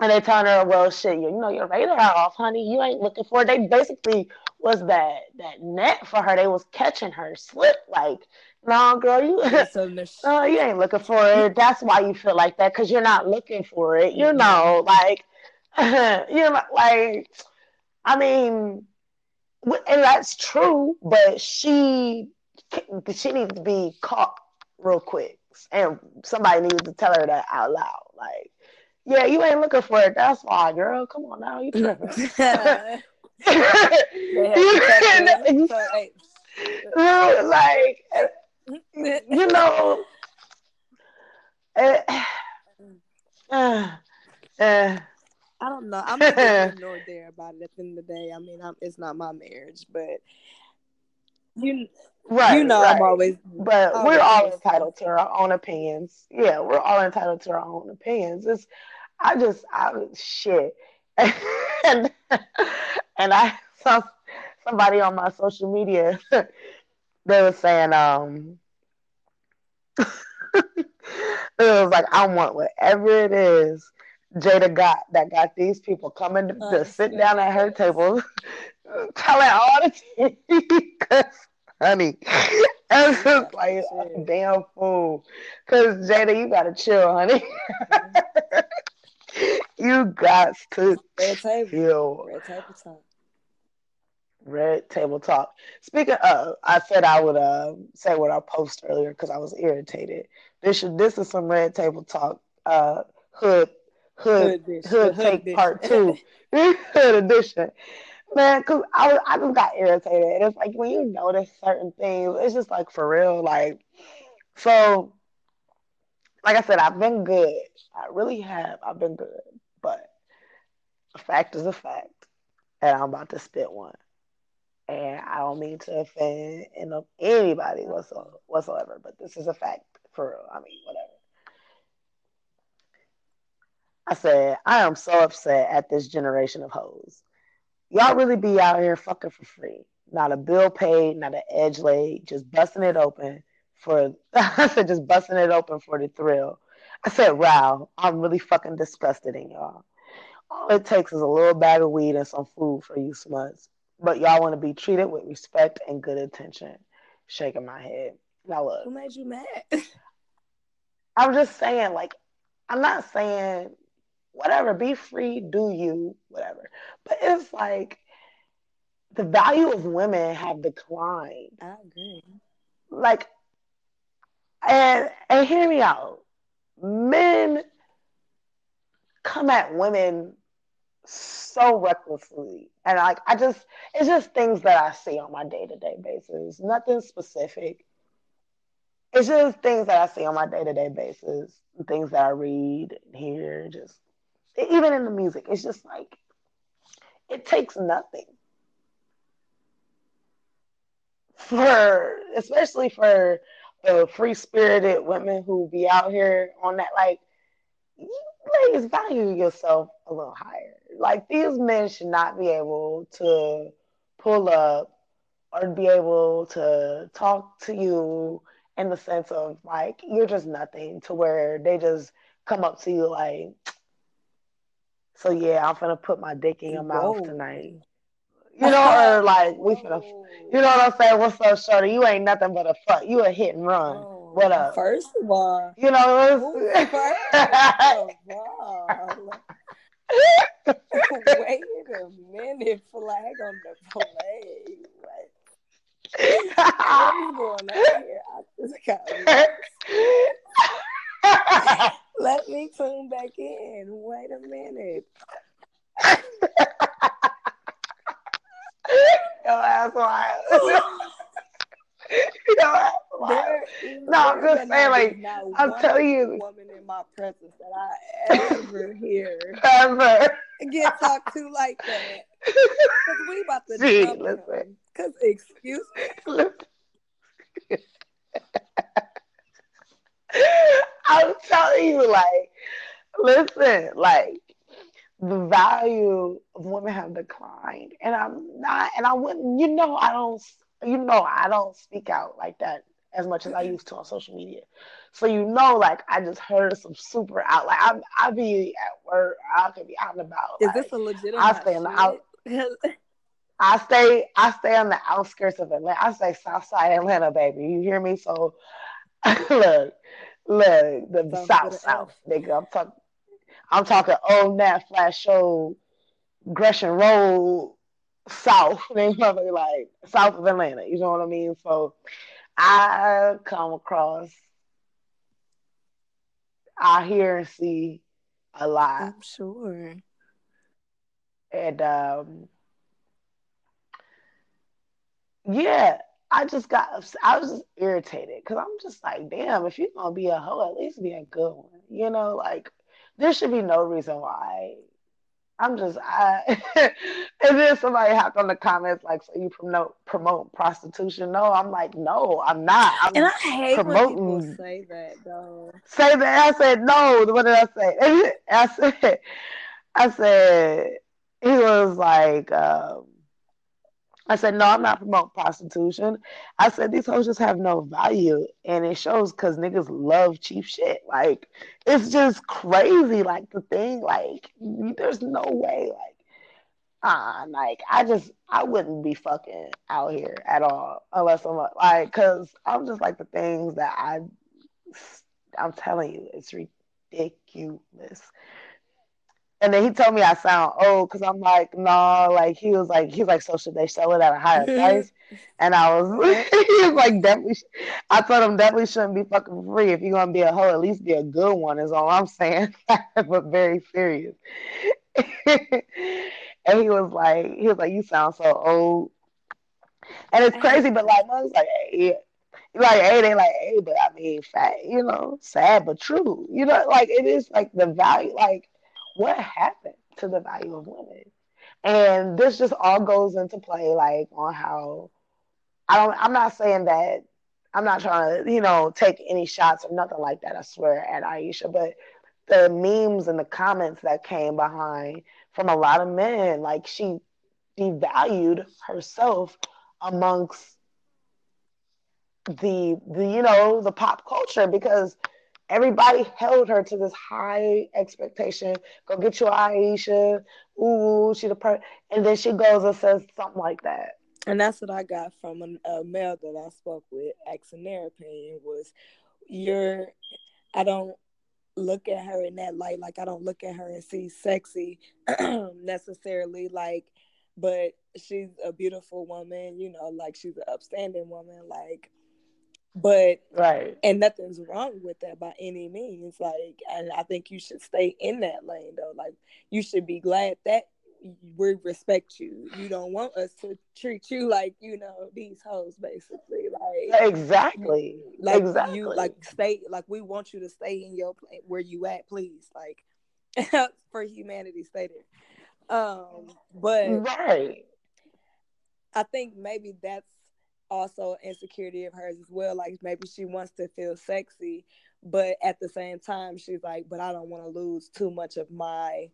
and they telling her, well shit, you, you know your radar off, honey. You ain't looking for it. They basically was that that net for her. They was catching her slip like no, girl, you no, you ain't looking for it. That's why you feel like that because you're not looking for it. You know, like you know, like, I mean, and that's true, but she she needs to be caught real quick, and somebody needs to tell her that out loud. Like, yeah, you ain't looking for it. That's why, girl. Come on now, you tripping. like, you know. Uh, uh, uh, I don't know. I'm not nor there about it. At the end of the day, I mean, I'm, it's not my marriage, but you, right, you know, right. I'm always. But always we're all entitled to our own opinions. Yeah, we're all entitled to our own opinions. It's, I just, I shit, and and I saw somebody on my social media. they were saying, um. it was like I want whatever it is Jada got that got these people coming to, to sit down at her table, telling all the tea. Honey, that's just like a damn fool. Cause Jada, you gotta chill, honey. you got to red table. chill. Red table talk. Red table talk. Speaking of, I said I would uh, say what I post earlier because I was irritated. This should, this is some red table talk. Uh, hood Hood Hood, hood, hood Take Part Two, Hood Edition. Man, cause I was, I just got irritated. And it's like when you notice certain things, it's just like for real. Like, so, like I said, I've been good. I really have. I've been good. But a fact is a fact, and I'm about to spit one. And I don't mean to offend anybody whatsoever, but this is a fact for real. I mean, whatever. I said, I am so upset at this generation of hoes. Y'all really be out here fucking for free. Not a bill paid, not an edge laid, just busting it open for I said just busting it open for the thrill. I said, wow, I'm really fucking disgusted in y'all. All it takes is a little bag of weed and some food for you smuts. But y'all want to be treated with respect and good attention. Shaking my head. Now look. Who made you mad? I'm just saying, like, I'm not saying whatever, be free, do you, whatever. But it's like the value of women have declined. I agree. Like, and and hear me out. Men come at women so recklessly. And like I just it's just things that I see on my day-to-day basis. Nothing specific. It's just things that I see on my day-to-day basis. Things that I read and hear, just even in the music. It's just like it takes nothing. For especially for the free spirited women who be out here on that like you ladies value yourself a little higher. Like these men should not be able to pull up or be able to talk to you in the sense of like you're just nothing to where they just come up to you like so yeah i'm gonna put my dick in your mouth Whoa. tonight. You know or like we finna you know what i'm saying? What's up shorty? You ain't nothing but a fuck. You a hit and run what up uh, First of all, you know first of all, wait a minute, flag on the play. What, what is going on here? I just got. Let me tune back in. Wait a minute. Yo, ass wild. Yo, ass wild. There is No, I'm just saying, like, I'm telling you. woman in my presence that I ever hear Ever. get talked to like that. Cause we about to Gee, listen. Cause excuse me. Listen. I'm telling you, like, listen, like, the value of women have declined, and I'm not, and I wouldn't, you know, I don't, you know, I don't speak out like that as much as I used to on social media. So you know, like, I just heard some super out, like, I'm, I be at work, I could be out and about. Is like, this a legitimate I stay in the out. I stay I stay on the outskirts of Atlanta. I say South Side Atlanta, baby. You hear me? So look, look, the South South South, nigga. I'm talking I'm talking old Nat Flat Shoals, Gresham Road, South. They probably like south of Atlanta. You know what I mean? So I come across I hear and see a lot. I'm sure. And um yeah, I just got I was just irritated because I'm just like, damn, if you're gonna be a hoe, at least be a good one. You know, like there should be no reason why. I'm just I and then somebody hopped on the comments like, so you promote promote prostitution? No, I'm like, no, I'm not. I'm And I hate when people promoting- say that though. say that. I said, no. What did I say? I said, I said, he was like, um, I said, no, I'm not promoting prostitution. I said, these hoes just have no value. And it shows because niggas love cheap shit. Like, it's just crazy. Like, the thing, like, there's no way. Like, uh, like, I just, I wouldn't be fucking out here at all unless I'm like, because I'm just like the things that I, I'm telling you, it's ridiculous. And then he told me I sound old because I'm like, no, like he was like, he's like, so should they sell it at a higher price? And I was, he was like, definitely. sh- I told him definitely shouldn't be fucking free. If you're gonna be a hoe, at least be a good one. Is all I'm saying. but very serious. and he was like, he was like, you sound so old. And it's crazy, but like, I was like, hey, like, hey, they like, hey, but I mean, fat, you know, sad but true. You know, like it is like the value, like what happened to the value of women? And this just all goes into play, like on how I don't. I'm not saying that. I'm not trying to, you know, take any shots or nothing like that. I swear at Ayesha, but the memes and the comments that came behind from a lot of men, like she devalued herself amongst the the you know the pop culture because everybody held her to this high expectation. Go get your Ayesha. Ooh, she the per and then she goes and says something like that. And that's what I got from a, a male that I spoke with, asking their opinion was, "You're, I don't look at her in that light. Like I don't look at her and see sexy necessarily. Like, but she's a beautiful woman. You know, like she's an upstanding woman. Like." But Right. and nothing's wrong with that by any means. Like, and I think you should stay in that lane though. Like, you should be glad that we respect you. You don't want us to treat you like you know these hoes, basically. Like, Exactly. like exactly. you like stay like we want you to stay in your pla- where you at, please. Like, for humanity, stay there. Um, but right. I think maybe that's also insecurity of hers as well. Like maybe she wants to feel sexy, but at the same time, she's like, but I don't want to lose too much of my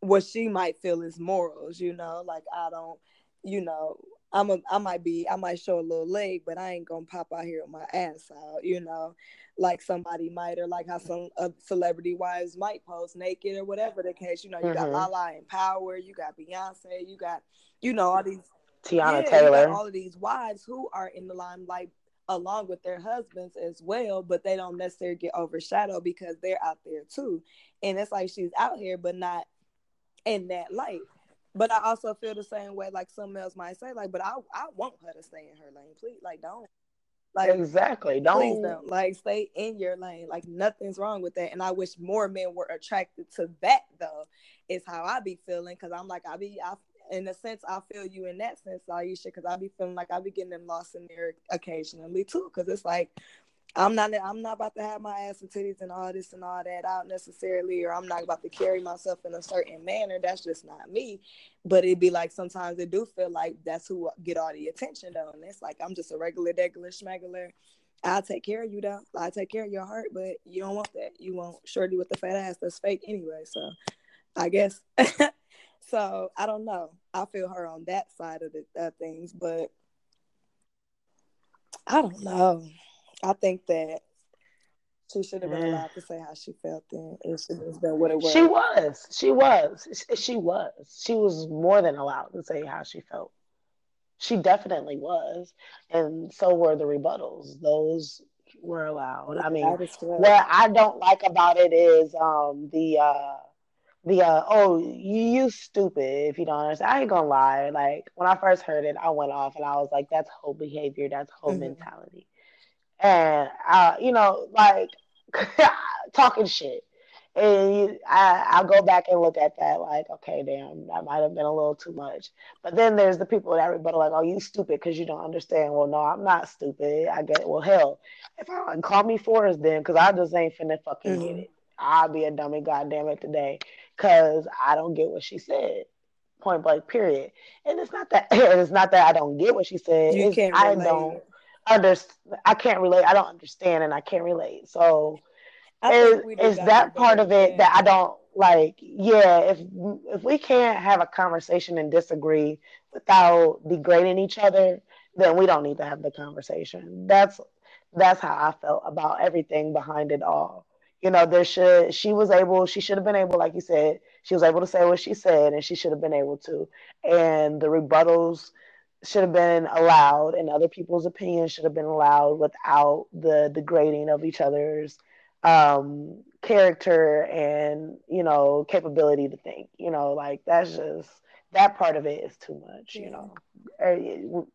what she might feel is morals, you know. Like I don't, you know, I'm a I might be I might show a little leg, but I ain't gonna pop out here with my ass out, you know. Like somebody might, or like how some uh, celebrity wives might post naked or whatever the case. You know, you got Mhm. Lala in Power, you got Beyonce, you got, you know, all these Teyana you Taylor. all of these wives who are in the limelight along with their husbands as well, but they don't necessarily get overshadowed because they're out there too. And it's like she's out here, but not in that light. But I also feel the same way, like some males might say, like, but I I want her to stay in her lane, please. Like, don't. Like, exactly. Don't. don't. Like, stay in your lane. Like, nothing's wrong with that. And I wish more men were attracted to that, though, is how I be feeling. Cause I'm like, I be, I, in a sense, I feel you in that sense, Ayesha, because I be feeling like I be getting them lost in there occasionally too. Cause it's like, I'm not I'm not about to have my ass and titties and all this and all that out necessarily, or I'm not about to carry myself in a certain manner. That's just not me. But it'd be like sometimes it do feel like that's who get all the attention though. And it's like I'm just a regular, regular schmegular. I'll take care of you though. I'll take care of your heart, but you don't want that. You want shorty with the fat ass that's fake anyway. So I guess so I don't know. I feel her on that side of the uh, things, but I don't know. I think that she should have been Mm. allowed to say how she felt then. It should have been what it was. She was. She was. She was. She was more than allowed to say how she felt. She definitely was. And so were the rebuttals. Those were allowed. I mean, what I don't like about it is um the uh the uh oh you you stupid if you don't understand. I ain't gonna lie. Like when I first heard it, I went off and I was like, that's whole behavior, that's whole Mhm. mentality. And uh, you know, like talking shit. And you, I, I'll go back and look at that like, okay, damn, that might have been a little too much. But then there's the people that everybody like, oh, you stupid because you don't understand. Well, no, I'm not stupid. I get well, hell, if I call me Forrest then, because I just ain't finna fucking get Mhm. it. I'll be a dummy, goddamn it, today, because I don't get what she said. Point blank, period. And it's not that it's not that I don't get what she said. You it's, can't I don't under I can't relate. I don't understand, and I can't relate. So I is think we done is that part of it that I don't like? Yeah, if if we can't have a conversation and disagree without degrading each other, then we don't need to have the conversation. That's that's how I felt about everything behind it all. You know, there should she was able, she should have been able, like you said, she was able to say what she said, and she should have been able to. And the rebuttals should have been allowed, and other people's opinions should have been allowed without the degrading of each other's um character and you know capability to think you know like that's just that part of it is too much you know Er,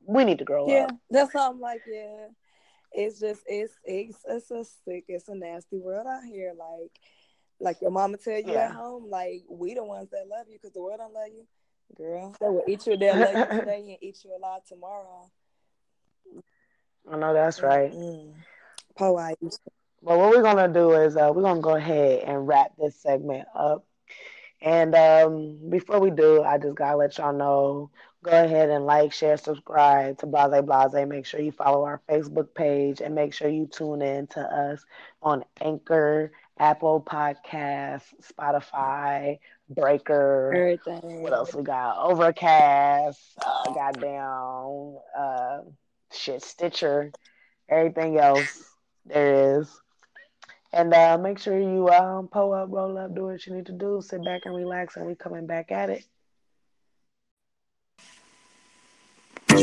we need to grow Yeah, up Yeah, that's how I'm like, yeah. It's just it's it's it's a sick, it's a nasty world out here. Like like your mama tell you Yeah. at home, like we the ones that love you because the world don't love you. Girl, they will eat you, they'll love you today and eat you alive tomorrow. i know that's right. Poor But what we're gonna do is uh, we're gonna go ahead and wrap this segment up. And um, before we do, I just gotta let y'all know. Go ahead and like, share, subscribe to Blase Blase. Make sure you follow our Facebook page and make sure you tune in to us on Anchor, Apple Podcasts, Spotify, Breaker. Everything. What else we got? Overcast, uh, goddamn, uh, shit, Stitcher, everything else there is. And uh, make sure you um, pull up, roll up, do what you need to do, sit back and relax, and we coming back at it. I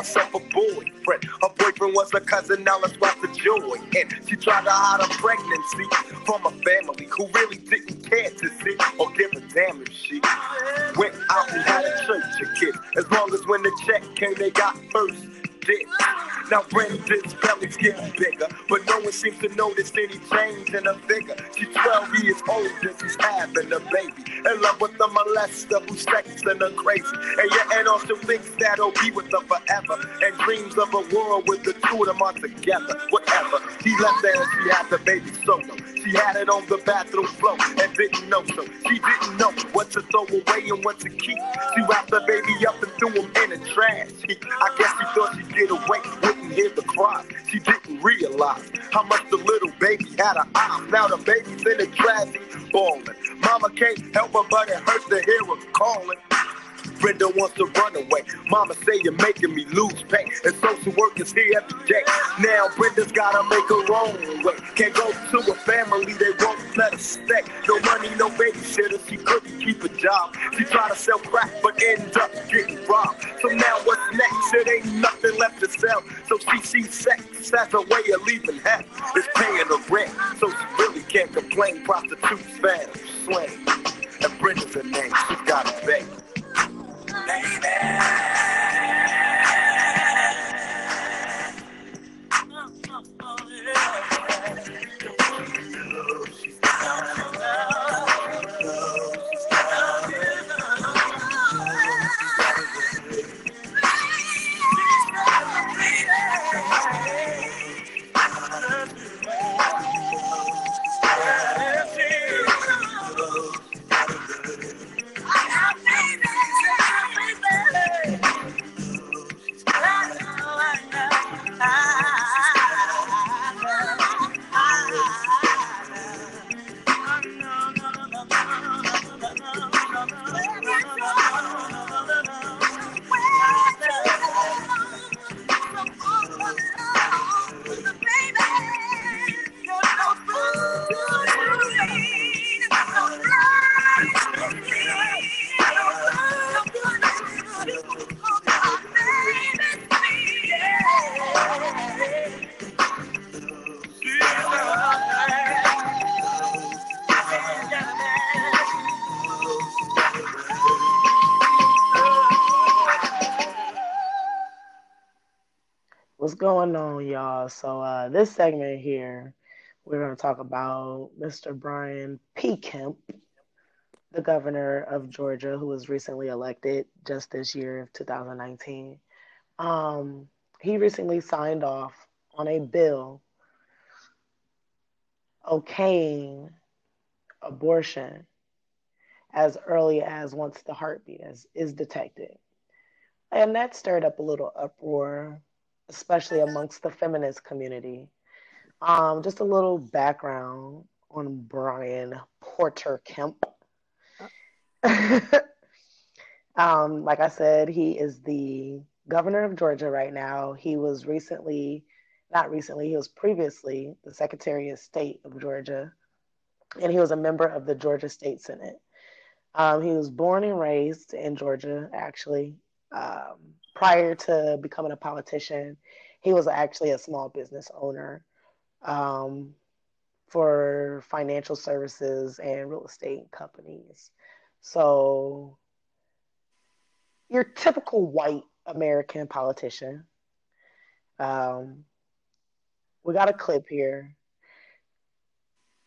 herself a boyfriend. Her boyfriend was a cousin, now let's watch the joy. And she tried to hide her pregnancy from a family who really didn't care to see or give a damn if she went out and had a church of kids. As long as when the check came, they got first dibs. Now Brenda's belly's getting bigger, one seems to notice any change in her figure. She's 12 years old and she's having a baby. In love with a molester who's sexing her crazy. And your aunt also thinks that he'll be with her forever. And dreams of a world with the two of them are together. Whatever. He left her and she had the baby solo. She had it on the bathroom floor and didn't know so. She didn't know what to throw away and what to keep. She wrapped the baby up and threw him in the trash. I guess she thought she'd get away, wouldn't She didn't realize how much the little baby had her eyes. Now the baby's in the trash, he's bawling. Mama can't help her, but it hurts to hear her calling. Brenda wants to run away. Mama say you're making me lose pay. And social work is here every day. Now Brenda's gotta make her own way. Can't go to a family, they won't let her stay. No money, no babysitter, she couldn't keep a job. She tried to sell crack, but ended up getting robbed. So now what's next? It ain't nothing left to sell. So she sees sex as a way of leaving hell. It's paying the rent, so she really can't complain. Prostitutes, fans, slang. And Brenda's her name, she's got a baby believe it. What's going on, y'all? So, uh, this segment here, we're going to talk about Mr. Brian P. Kemp, the governor of Georgia, who was recently elected just this year of 2019. Um, he recently signed off on a bill okaying abortion as early as once the heartbeat is, is detected. And that stirred up a little uproar especially amongst the feminist community. Um, just a little background on Brian Porter Kemp. um, like I said, he is the governor of Georgia right now. He was recently, not recently, he was previously the Secretary of State of Georgia, and he was a member of the Georgia State Senate. Um, he was born and raised in Georgia, actually. Um, prior to becoming a politician, he was actually a small business owner um, for financial services and real estate companies. So, your typical white American politician. Um, we got a clip here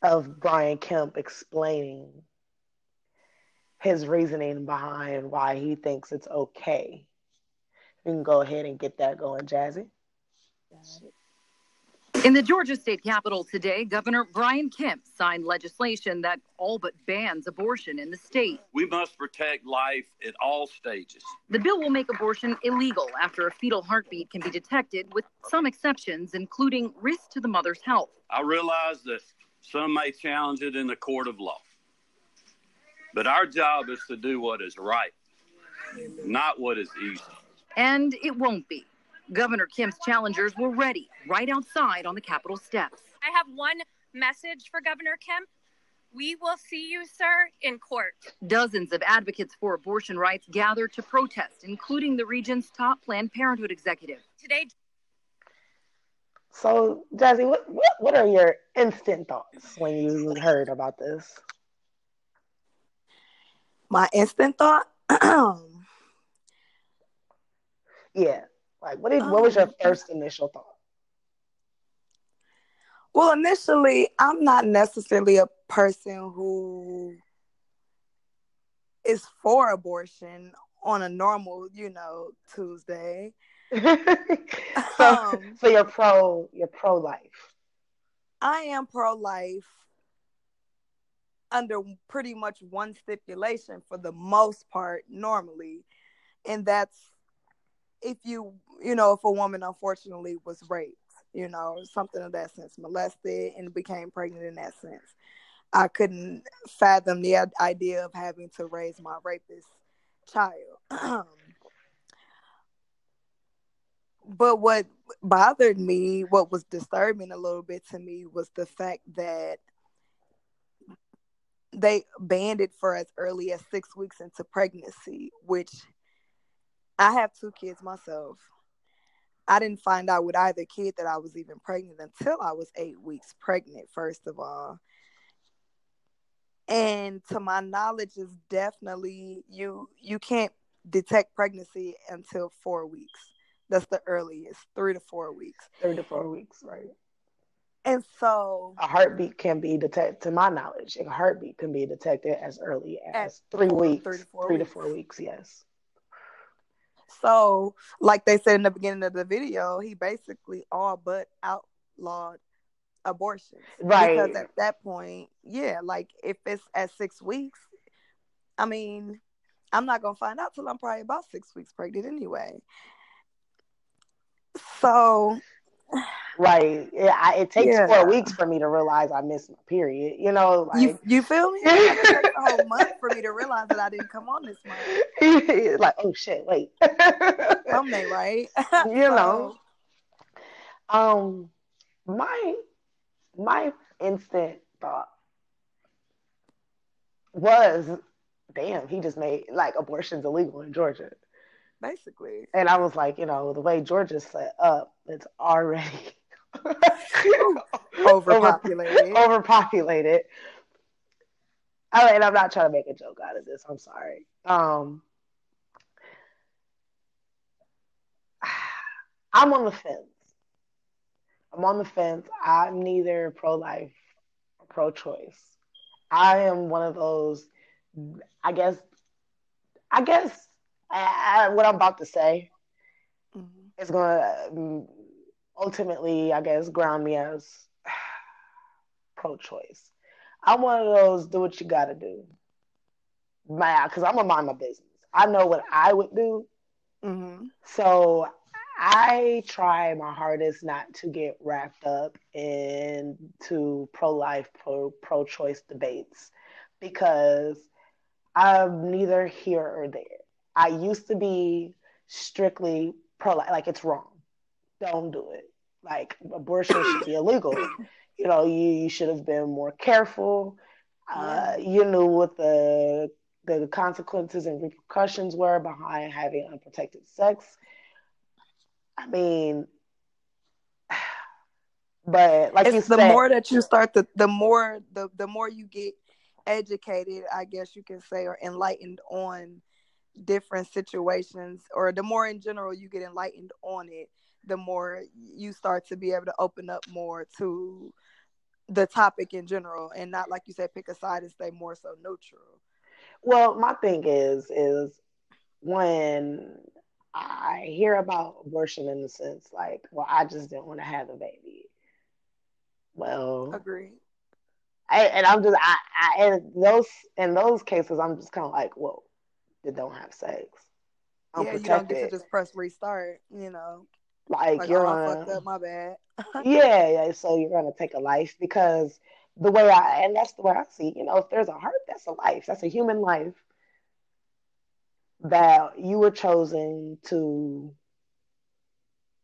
of Brian Kemp explaining his reasoning behind why he thinks it's okay. You can go ahead and get that going, Jazzy. In the Georgia state capitol today, Governor Brian Kemp signed legislation that all but bans abortion in the state. We must protect life at all stages. The bill will make abortion illegal after a fetal heartbeat can be detected, with some exceptions, including risk to the mother's health. I realize that some may challenge it in the court of law, but our job is to do what is right, not what is easy. And it won't be. Governor Kemp's challengers were ready right outside on the Capitol steps. I have one message for Governor Kemp. We will see you, sir, in court. Dozens of advocates for abortion rights gathered to protest, including the region's top Planned Parenthood executive. Today, So, Jazzy, what, what, what are your instant thoughts when you heard about this? My instant thought. Um, Yeah. Like, what, did, what was your first initial thought? Well, initially, I'm not necessarily a person who is for abortion on a normal, you know, Tuesday. so, Um, so you're pro, you're pro life. I am pro life under pretty much one stipulation for the most part, normally. And that's if you, you know, if a woman unfortunately was raped, you know, something of that sense, molested and became pregnant in that sense. I couldn't fathom the idea of having to raise my rapist child. but what bothered me, what was disturbing a little bit to me, was the fact that they banned it for as early as six weeks into pregnancy, which I have two kids myself. I didn't find out with either kid that I was even pregnant until I was eight weeks pregnant, first of all. And to my knowledge, is definitely you you can't detect pregnancy until four weeks. That's the earliest, three to four weeks. Three to four weeks, right? And so A heartbeat can be detected, to my knowledge, a heartbeat can be detected as early as At three weeks, three to four three weeks. to four weeks, yes. So, like they said in the beginning of the video, he basically all but outlawed abortion. Right. Because at that point, yeah, like if it's at six weeks, I mean, I'm not gonna find out till I'm probably about six weeks pregnant anyway. So, Right. It, I, it takes Yeah. four weeks for me to realize I missed my period. You know, like you you feel me? It takes a whole month for me to realize that I didn't come on this month. like, oh shit, wait. Something, right? you know. Um my my instant thought was damn, he just made like abortions illegal in Georgia. Basically. And I was like, you know, the way Georgia's set up, it's already Overpopulated. Over- overpopulated. I mean, I'm not trying to make a joke out of this. I'm sorry. Um, I'm on the fence. I'm on the fence. I'm neither pro life or pro choice. I am one of those, I guess, I guess I, I, what I'm about to say Mhm. is going to ultimately, I guess, ground me as pro choice. I'm one of those do what you got to do. My, because I'm to mind my business. I know what I would do. Mhm. So I try my hardest not to get wrapped up into pro-life, pro pro-choice debates because I'm neither here or there. I used to be strictly pro-life, like it's wrong. Don't do it. Like abortion should be illegal. You know, you, you should have been more careful. Uh, you knew what the the consequences and repercussions were behind having unprotected sex. I mean, but like you it's the said, more that you start the the more the the more you get educated i guess you can say or enlightened on different situations or the more in general you get enlightened on it the more you start to be able to open up more to the topic in general and not like you said pick a side and stay more so neutral well, my thing is, is when I hear about abortion in the sense like, well, I just didn't want to have a baby. Well, agree I, and I'm just, I, I, in those, in those cases, I'm just kind of like, whoa, they don't have sex. I'm yeah you don't get to just press restart you know like, like you're oh gonna, up my bad yeah, yeah. So you're gonna take a life because the way I, and that's the way I see. You know, if there's a heart, that's a life. That's a human life that you were chosen to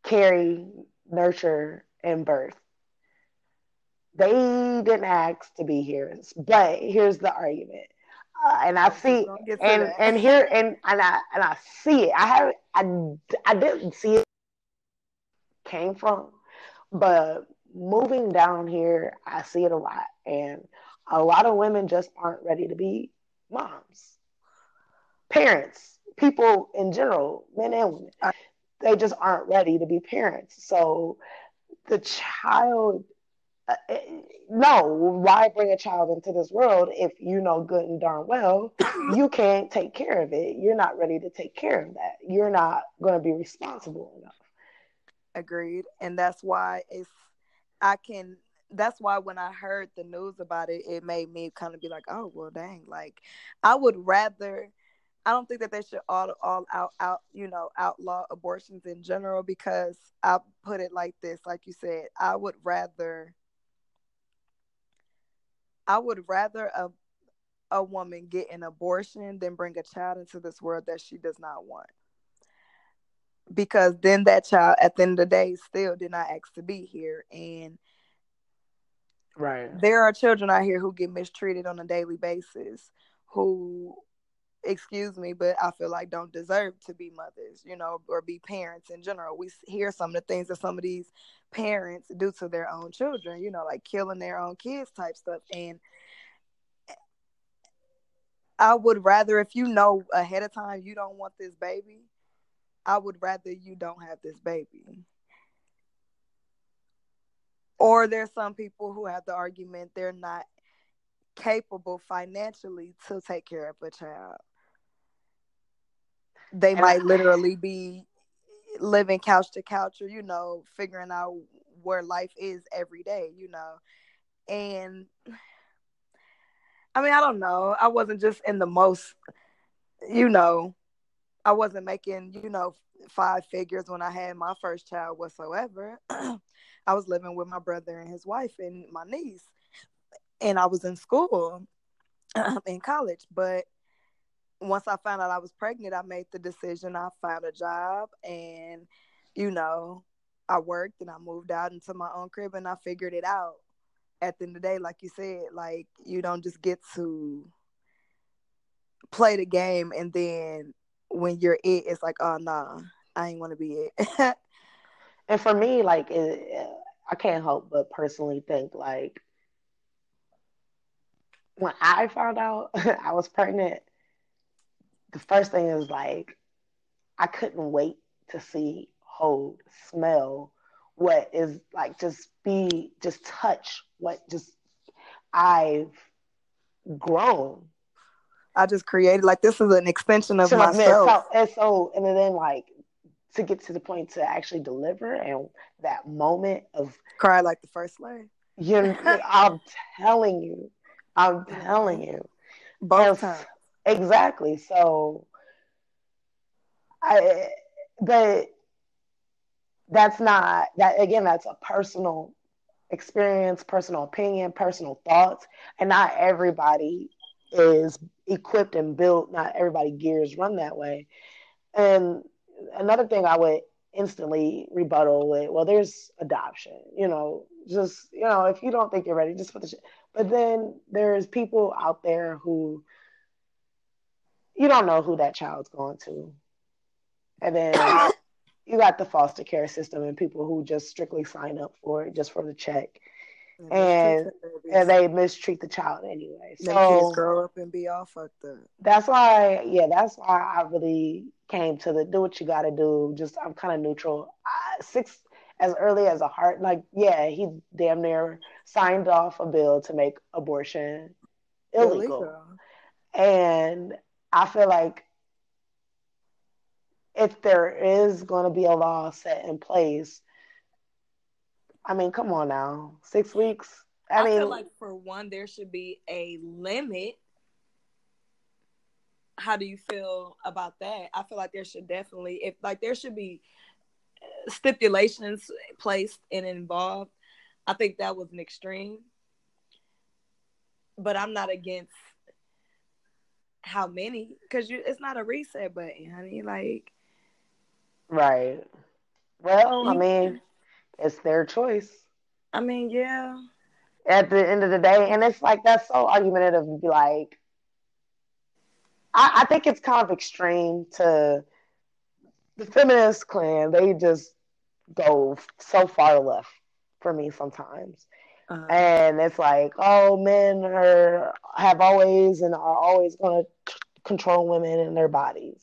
carry, nurture, and birth. They didn't ask to be here, but here's the argument. Uh, and I see, Don't get to and and here, and and I and I see it. I have, I I didn't see it came from, but moving down here, I see it a lot, and a lot of women just aren't ready to be moms, parents, people in general, men and women. They just aren't ready to be parents. So the child, uh, no, why bring a child into this world if you know good and darn well you can't take care of it? You're not ready to take care of that. You're not going to be responsible enough. Agreed. And that's why it's i can that's why when i heard the news about it it made me kind of be like oh well dang like i would rather i don't think that they should all all out out you know outlaw abortions in general because i put it like this like you said i would rather i would rather a a woman get an abortion than bring a child into this world that she does not want because then that child at the end of the day still did not ask to be here. And Right. there are children out here who get mistreated on a daily basis who excuse me but i feel like don't deserve to be mothers you know or be parents in general. We hear some of the things that some of these parents do to their own children you know like killing their own kids type stuff. And i would rather if you know ahead of time you don't want this baby i would rather you don't have this baby or there's some people who have the argument they're not capable financially to take care of a child. They And might I- literally be living couch to couch or, you know, figuring out where life is every day, you know. And I mean, I don't know. I wasn't just in the most, you know, I wasn't making, you know, five figures when I had my first child whatsoever. I was living with my brother and his wife and my niece. And I was in school in college. But once I found out I was pregnant, I made the decision. I found a job and, you know, I worked and I moved out into my own crib and I figured it out. At the end of the day, like you said, like you don't just get to play the game and then when you're it, it's like, oh nah, I ain't want to be it. And for me, like, it, I can't help but personally think, like, when I found out I was pregnant, the first thing is like, I couldn't wait to see, hold, smell what is like, just be, just touch what just I've grown. I just created like this is an extension of So, myself. so, and so, and then like to get to the point to actually deliver and that moment of Cry like the first slave. You're, I'm telling you, I'm telling you, Both times. exactly. So, I, but that's not that again that's a personal experience personal opinion personal thoughts and not everybody is equipped and built not everybody gears run that way. And another thing i would instantly rebuttal with well there's adoption you know just you know if you don't think you're ready just put the shit but then there's people out there who you don't know who that child's going to. And then you got the foster care system and people who just strictly sign up for it just for the check and and they mistreat the child anyway. So kids grow up and be all fucked up. that's why yeah that's why i really came to the do what you got to do. Just i'm kind of neutral. I, six as early as a heart like yeah he damn near signed off a bill to make abortion illegal, and i feel like if there is going to be a law set in place i mean come on now six weeks i, I, mean feel like for one, there should be a limit. How do you feel about that? I feel like there should definitely, if like there should be uh, stipulations placed and involved. I think that was an extreme, but I'm not against how many because you it's not a reset button, honey. Like right well i mean it's their choice I mean, yeah, at the end of the day. And it's like that's so argumentative to be like I, I think it's kind of extreme to the feminist clan, they just go so far left for me sometimes. uh, And it's like, oh, men are have always and are always going to control women and their bodies.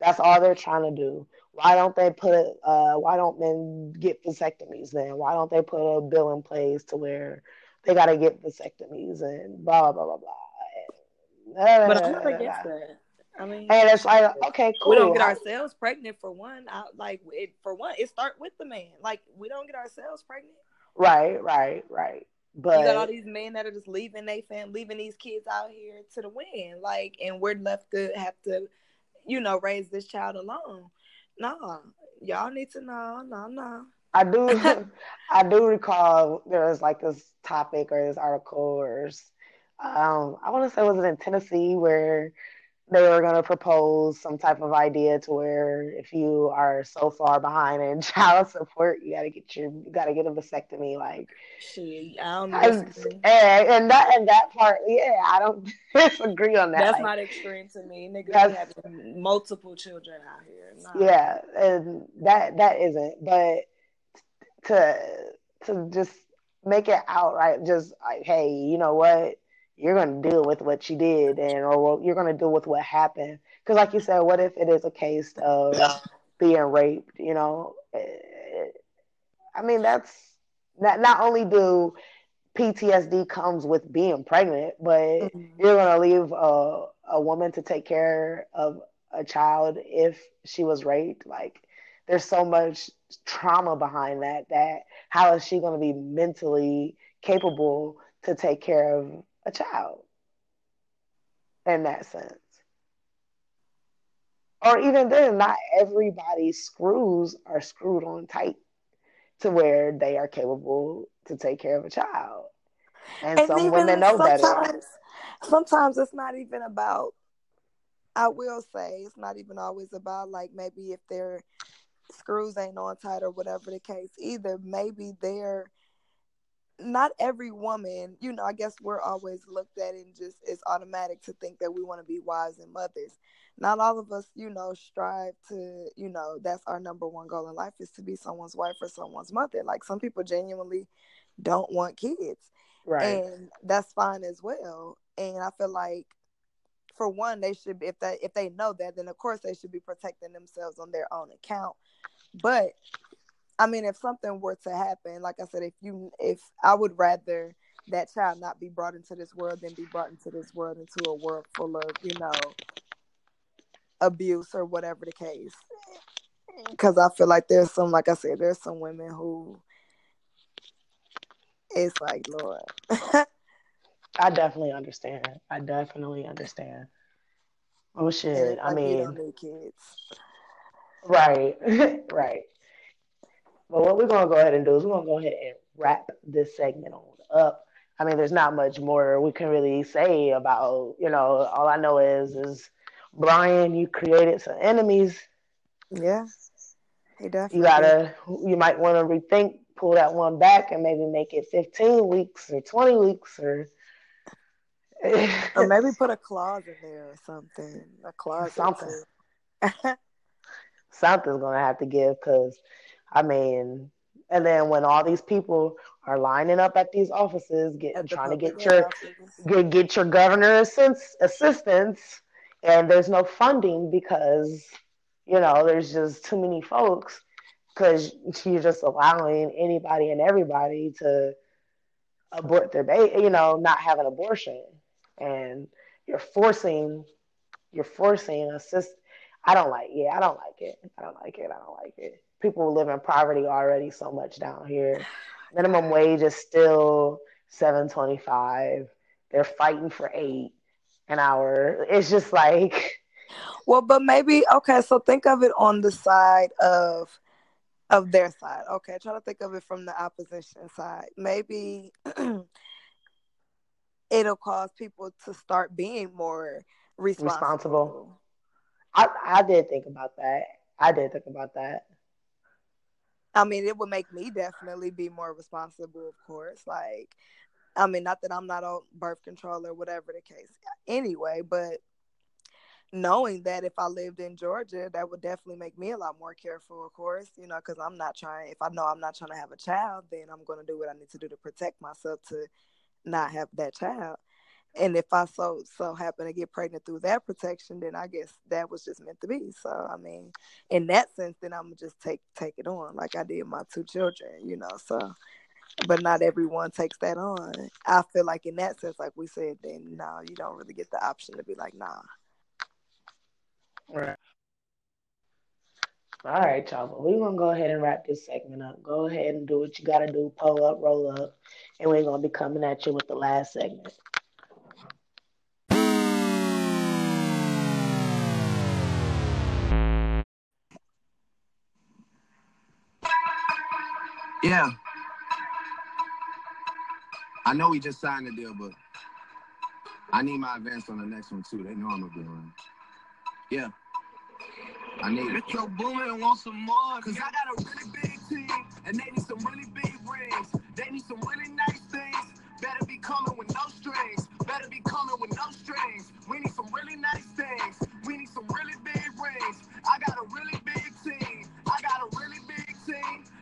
That's all they're trying to do. Why don't they put? Uh, why don't men get vasectomies then? Why don't they put a bill in place to where they got to get vasectomies and blah blah blah blah blah. but I'm not against that. I mean, And it's like, okay, cool. we don't get ourselves pregnant for one. I, like it, for one, it start with the man. Like we don't get ourselves pregnant. right, right, right. But you got all these men that are just leaving they fam, leaving these kids out here to the wind. Like, and we're left to have to, you know, raise this child alone. No, y'all need to know. No, no. I do, I do recall there was like this topic or this article or um, I want to say was it in Tennessee where they were going to propose some type of idea to where if you are so far behind in child support, you got to get your, you got to get a vasectomy. Like, Shit, I don't and, and and that and that part, yeah, I don't disagree on that. That's Like, not extreme to me. Niggas having multiple children out here. Nah. yeah and that that isn't but to to just make it outright just like hey you know what you're going to deal with what you did and or you're going to deal with what happened. Because like you said what if it is a case of being raped you know? Eh, i mean that's not not only do ptsd comes with being pregnant but Mhm. you're going to leave a, a woman to take care of a child if she was raped. Like there's so much trauma behind that that how is she going to be mentally capable to take care of a child in that sense or even then not everybody's screws are screwed on tight to where they are capable to take care of a child and, And some women know better sometimes, sometimes it's not even about. I will say it's not even always about like maybe if their screws ain't on tight or whatever the case. Either maybe they're not every woman. You know, I guess we're always looked at and just it's automatic to think that we want to be wives and mothers. Not all of us, you know, strive to, you know, that's our number one goal in life is to be someone's wife or someone's mother. Like some people genuinely don't want kids right and that's fine as well. And I feel like, for one, they should be if they if they know that, then of course they should be protecting themselves on their own account. But I mean, if something were to happen, like I said, if you if I would rather that child not be brought into this world than be brought into this world into a world full of you know abuse or whatever the case. Because I feel like there's some, like I said, there's some women who it's like Lord. i definitely understand i definitely understand oh shit i mean kids. Right, right. But what we're gonna go ahead and do is we're gonna go ahead and wrap this segment on up. I mean, there's not much more we can really say about, you know, all I know is is Brian, you created some enemies. Yeah. He definitely You gotta you might wanna rethink, pull that one back and maybe make it fifteen weeks or twenty weeks or or maybe put a clause in there or something. A clause. Something. something's gonna have to give because I mean, and then when all these people are lining up at these offices, get trying to get your offices. get, get your governor assist, assistance, and there's no funding because you know there's just too many folks because you're just allowing anybody and everybody to abort their baby, you know, not have an abortion, and you're forcing you're forcing assist. I don't like. Yeah, I don't like it. I don't like it. I don't like it. People live in poverty already so much down here. Minimum wage is still seven twenty five. They're fighting for eight an hour. It's just like Well, but maybe okay. So think of it on the side of of their side. Okay, try to think of it from the opposition side. Maybe it'll cause people to start being more responsible. responsible. I I did think about that. I did think about that. I mean, it would make me definitely be more responsible, of course. Like, I mean, not that I'm not on birth control or whatever the case anyway, but knowing that if I lived in Georgia, that would definitely make me a lot more careful, of course, you know, because I'm not trying, if I know I'm not trying to have a child, then I'm going to do what I need to do to protect myself to not have that child. And if I so so happen to get pregnant through that protection, then I guess that was just meant to be. So I mean, in that sense, then I'm just take take it on like I did my two children, you know. So, but not everyone takes that on. I feel like in that sense, like we said, then no, you don't really get the option to be like, nah. Right. All right, y'all. But we're gonna go ahead and wrap this segment up. Go ahead and do what you gotta do, pull up, roll up, and we're gonna be coming at you with the last segment. Yeah. I know we just signed the deal, but I need my advance on the next one too. They know I'm gonna be around. Yeah. I need it. Metro Boomin want some more. Cause I got a really big team and they need some really big rings. They need some really nice things. Better be coming with no strings. Better be coming with no strings. We need some really nice things. We need some really big rings. I got a really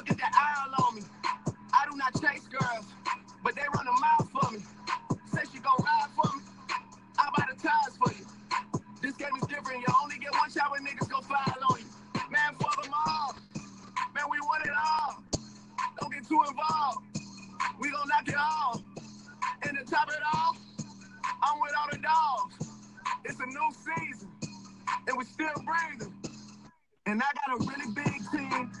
Look at the eye on me. I do not chase girls, but they run a mile for me. Say she gon' ride for me. I buy the tires for you. This game is different. You only get one shot when niggas go file on you. Man, fuck them all. Man, we want it all. Don't get too involved. We gon' knock it off. And to top it off, I'm with all the dogs. It's a new season, and we still breathing. And I got a really big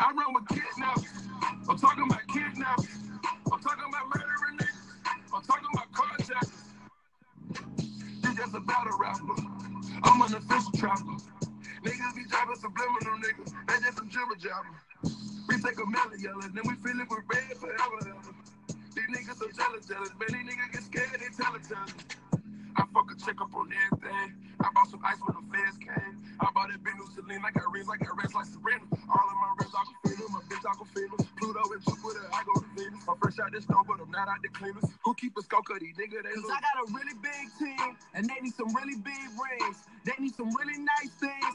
I run with kidnappers. I'm talking about kidnappers. I'm talking about murdering niggas. I'm talking about carjackers. You just a battle rapper. I'm an official trapper. Niggas be dropping subliminal niggas. They just some jibber jabber. We take a melon yellow, then we fill it with red forever. ever. These niggas so jealous, jealous. Man, these niggas get scared, they tell each other. I fuck a check up on everything. I bought some ice when the feds came. I bought that big new lean. I got rings, I got rings like Serena. All of my rings, I can feel them. My bitch, I can feel them. Pluto and Jupiter, I go to Venus. I'm fresh out the stove, but I'm not out the cleaners. Who keep a skull cut these nigga? They Cause I got a really big team, and they need some really big rings. They need some really nice things.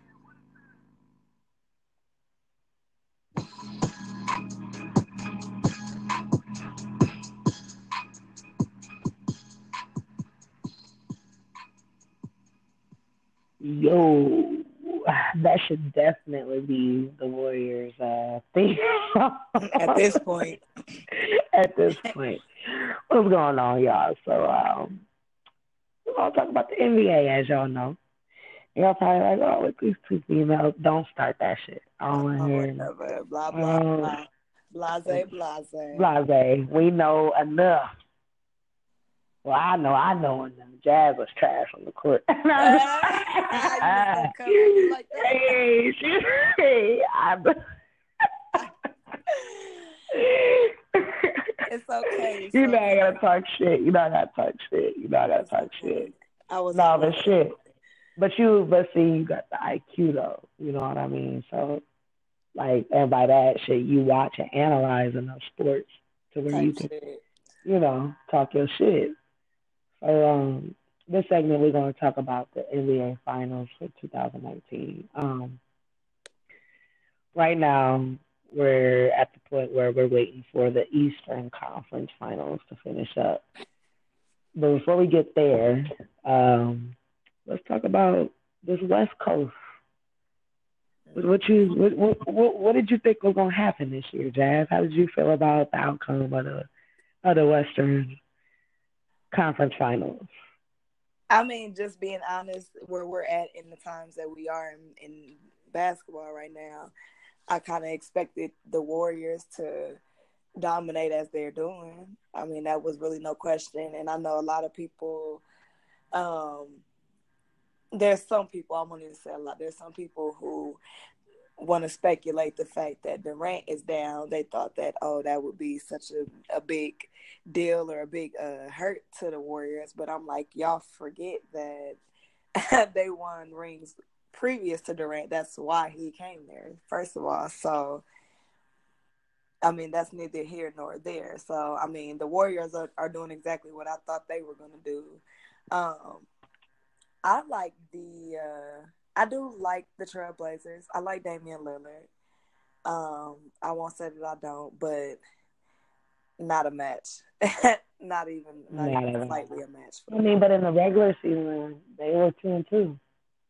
Yo, that should definitely be the Warriors' uh, theme At this point. At this point, what's going on, y'all? So, um, we're gonna talk about the NBA, as y'all know. Y'all probably like, oh, look, these two females. Don't start that shit. I don't want to hear Blah blah Um, blah. Blase blase. Blase, we know enough. Well, I know, I know, and the Jazz was trash on the court. You just gonna cover me like hey, she- hey, I, It's okay. you know I gotta talk shit. You know I gotta talk shit. You know I gotta talk shit. I was No, but shit. But you, but see, you got the IQ though. You know what I mean? So, like, and by that shit, you watch and analyze enough sports to where you can, shit. you know, talk your shit. So, um, this segment we're going to talk about the NBA Finals for 2019. Um, right now we're at the point where we're waiting for the Eastern Conference Finals to finish up. But before we get there, um, let's talk about this West Coast. What you what what what did you think was gonna happen this year, Jazz? How did you feel about the outcome of the of the Western Conference Finals? I mean, just being honest, where we're at in the times that we are in, in basketball right now, I kind of expected the Warriors to dominate as they're doing. I mean, that was really no question. And I know a lot of people, um, there's some people, I won't even say a lot, there's some people who want to speculate the fact that Durant is down. They thought that, oh, that would be such a, a big deal or a big uh, hurt to the Warriors. But I'm like, y'all forget that they won rings previous to Durant. That's why he came there, first of all. So, I mean, that's neither here nor there. So, I mean, the Warriors are, are doing exactly what I thought they were going to do. Um, I like the, uh, I do like the Trailblazers. I like Damian Lillard. Um, I won't say that I don't, but not a match. not even, not, Not even slightly a match. For I mean, but in the regular season, they were two and two.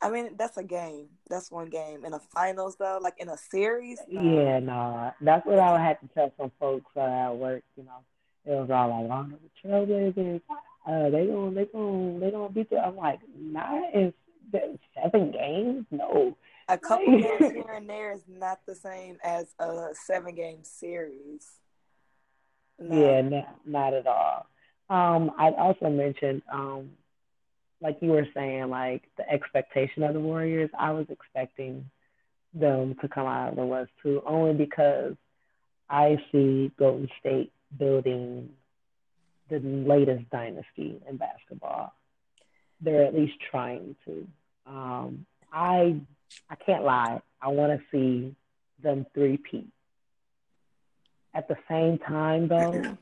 I mean, that's a game. That's one game. In a finals, though, like in a series, no. Yeah, no, that's what I had to tell some folks uh, at work. You know, it was all like, "Oh, the Trailblazers, uh, they gonna, they gonna, they gonna beat them." I'm like, "Not in seven games, no." a couple games here and there is not the same as a seven game series. No. Yeah, no, not at all. Um, I'd also mentioned, um, like you were saying, like the expectation of the Warriors. I was expecting them to come out of the West too, only because I see Golden State building the latest dynasty in basketball. They're at least trying to. Um, I I can't lie. I want to see them three-peat. At the same time, though,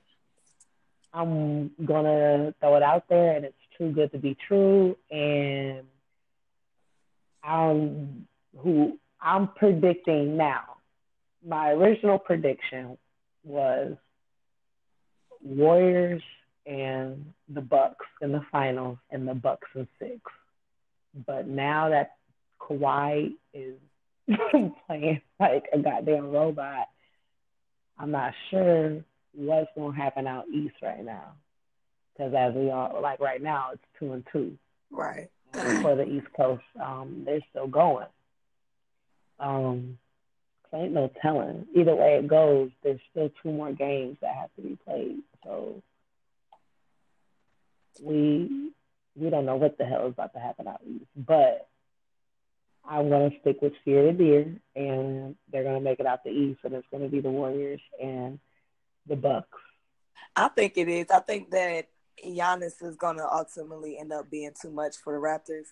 I'm gonna throw it out there, and it's too good to be true. And I'm who I'm predicting now. My original prediction was Warriors and the Bucks in the finals, and the Bucks in six. But now that Kawhi is playing like a goddamn robot, I'm not sure what's gonna happen out east right now. Because as we all like right now, it's two and two Right. for the East Coast. Um, they're still going. Um, So ain't no telling. Either way it goes, there's still two more games that have to be played. So we we don't know what the hell is about to happen out east. But I'm gonna stick with Fear the Deer and they're gonna make it out the east and it's gonna be the Warriors and the Bucks. I think it is. I think that Giannis is gonna ultimately end up being too much for the Raptors.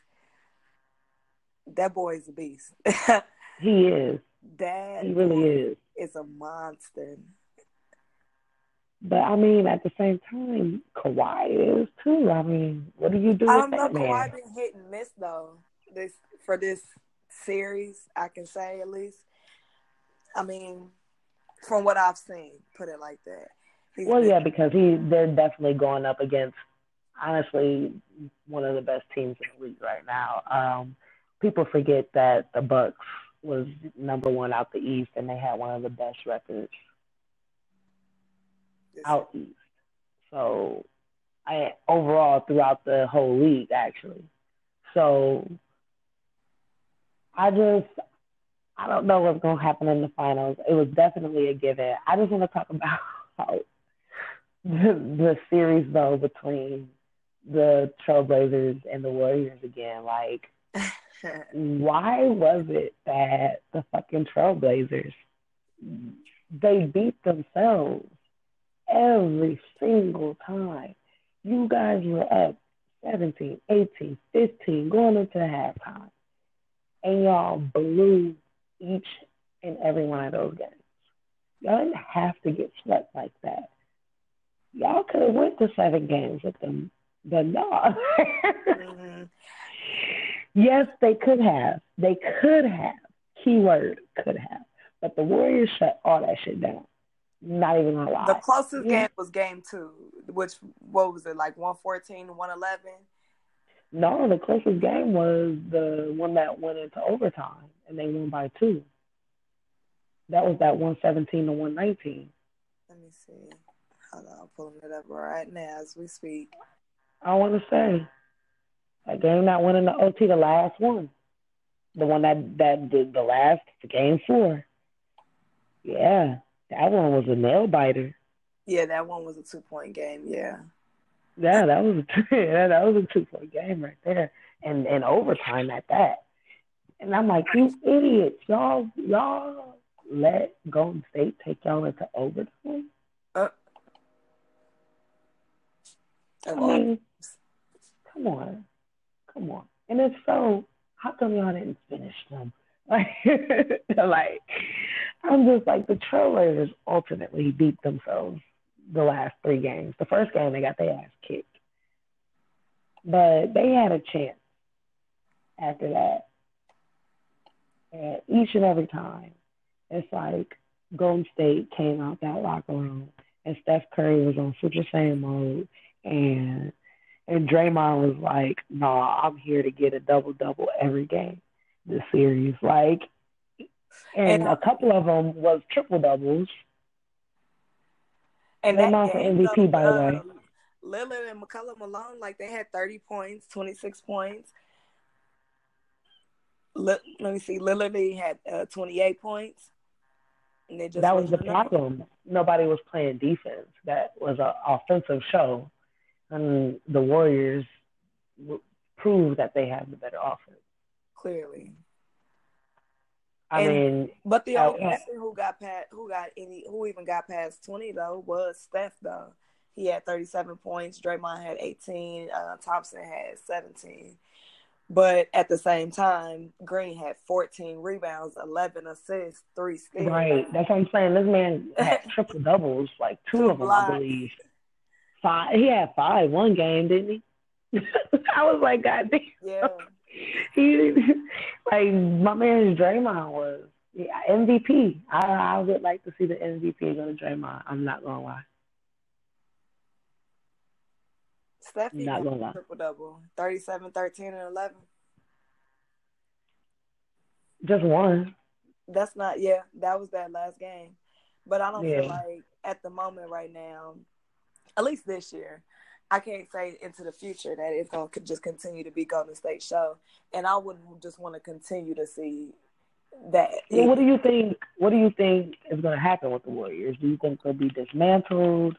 That boy is a beast. He is. that He really is. is a monster. But I mean, at the same time, Kawhi is too. I mean, what do you do I with don't know. Kawhi been hit and miss though. This for this series, I can say at least. I mean, from what I've seen, put it like that. He's Well, been- yeah, because he they're definitely going up against honestly one of the best teams in the league right now. Um, people forget that the Bucks was number one out the East and they had one of the best records out East. So, I overall throughout the whole league actually. So, I just I don't know what's gonna happen in the finals. It was definitely a given. I just want to talk about how the, the series though between the Trailblazers and the Warriors again. Like, why was it that the fucking Trailblazers they beat themselves every single time? You guys were up 17, 18, 15 going into the halftime, and y'all blew each and every one of those games. Y'all didn't have to get swept like that. Y'all could have went to seven games with them, but no. Mhm. yes, they could have. They could have. Keyword could have. But the Warriors shut all that shit down. Not even gonna lie. The closest Yeah. game was game two, which what was it like 114 111? No, the closest game was the one that went into overtime and they won by two. That was that one seventeen to one nineteen. Let me see. Hold on, I'm pulling it up right now as we speak. I wanna say that game that went into OT, the last one. The one that that did the last game four. Yeah. That one was a nail biter. Yeah, that one was a two point game. Yeah. Yeah, that was a yeah, that was a two point game right there, and and overtime at that. And I'm like, you idiots, y'all y'all let Golden State take y'all into overtime. Uh, I mean, come on, come on. And if so, how come y'all didn't finish them? Like, like I'm just like the Trailblazers ultimately beat themselves the last three games. The first game they got their ass kicked, but they had a chance after that. And each and every time, it's like Golden State came out that locker room and Steph Curry was on Super Saiyan mode and and Draymond was like, "Nah, I'm here to get a double double every game this series." Like, and And- a couple of them was triple doubles. And They're not for MVP, though, by the uh, way. Lillard and McCollum alone, like they had 30 points, 26 points. Li- let me see. Lillard had uh, 28 points. And they just That was the problem. Nobody was playing defense. That was an offensive show, and the Warriors w- proved that they have the better offense. Clearly. I And- mean, But the I- only person who got past, who got any, who even got past 20 though was Steph though. He had 37 points. Draymond had 18. Uh, Thompson had 17. But at the same time, Green had 14 rebounds, 11 assists, three steals. right? That's what I'm saying. This man had triple doubles, like two, Two of them, blocks. I believe. Five. He had five one game, didn't he? I was like, God damn. Yeah. He like my man Draymond was yeah, MVP. I I would like to see the MVP go to Draymond. I'm not gonna lie. Steph Not gonna lie. triple double 37, 13, and 11. Just one. That's not, yeah, that was that last game. But I don't feel like at the moment right now, at least this year, I can't say into the future that it's going to just continue to be Golden State show. And I wouldn't just want to continue to see that Well, what do you think? What do you think is going to happen with the Warriors? Do you think they'll be dismantled?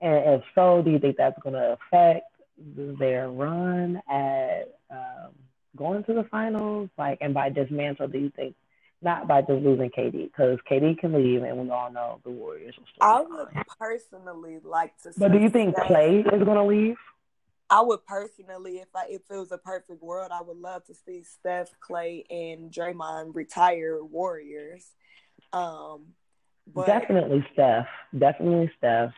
And if so, do you think that's going to affect their run at um, going to the finals? Like, and by dismantle, do you think not by just losing KD because KD can leave, and we all know the Warriors will still. I would personally like to. See But do you think Clay is going to leave? I would personally, if I if it was a perfect world, I would love to see Steph, Clay, and Draymond retire Warriors. Um, but Definitely Steph. Definitely Steph.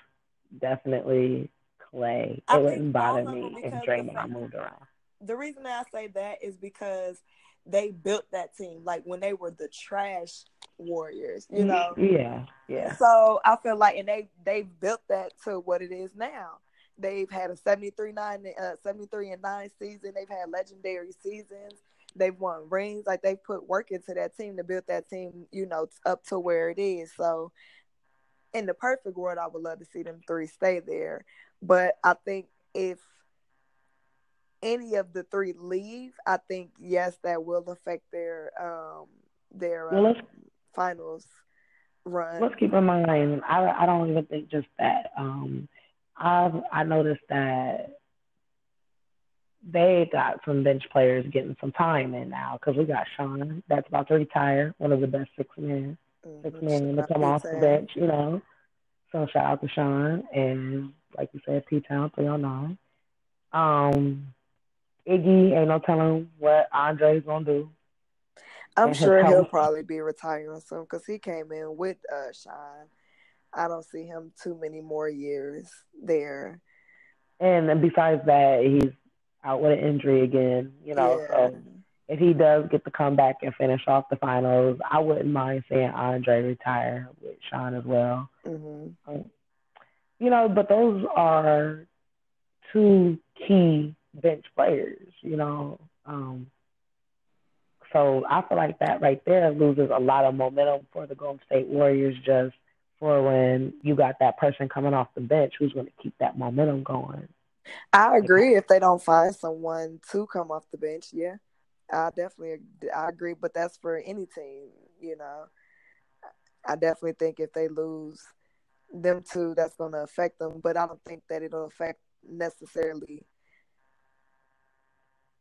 Definitely Clay. It think wouldn't bother me if Draymond moved around. the reason I say that is because they built that team like when they were the trash Warriors, you know. Yeah, yeah. So I feel like, and they they built that to what it is now. They've had a 73 nine, uh, 73 and nine season. They've had legendary seasons. They've won rings. Like they put work into that team to build that team, you know, up to where it is. So, in the perfect world, I would love to see them three stay there. But I think if any of the three leave, I think yes, that will affect their um their Well, um, finals run. Let's keep in mind, I I don't even think just that. Um, I've I noticed that they got some bench players getting some time in now because we got Shaun that's about to retire, one of the best six men, six Mhm. men to come off the bench, you know. So shout out to Shaun and like you said, P Town three oh nine. Um, Iggy ain't no telling what Andre's gonna do. I'm sure he'll probably be retiring soon because he came in with uh Shaun. I don't see him too many more years there. And besides that, he's out with an injury again, you know. Yeah. So if he does get to come back and finish off the finals, I wouldn't mind seeing Andre retire with Shaun as well. hmm Um, you know, but those are two key bench players, you know. Um, so I feel like that right there loses a lot of momentum for the Golden State Warriors just for when you got that person coming off the bench who's going to keep that momentum going. I agree if they don't find someone to come off the bench. Yeah, I definitely I agree, but that's for any team. You know, I definitely think if they lose them two, that's going to affect them. But I don't think that it'll affect necessarily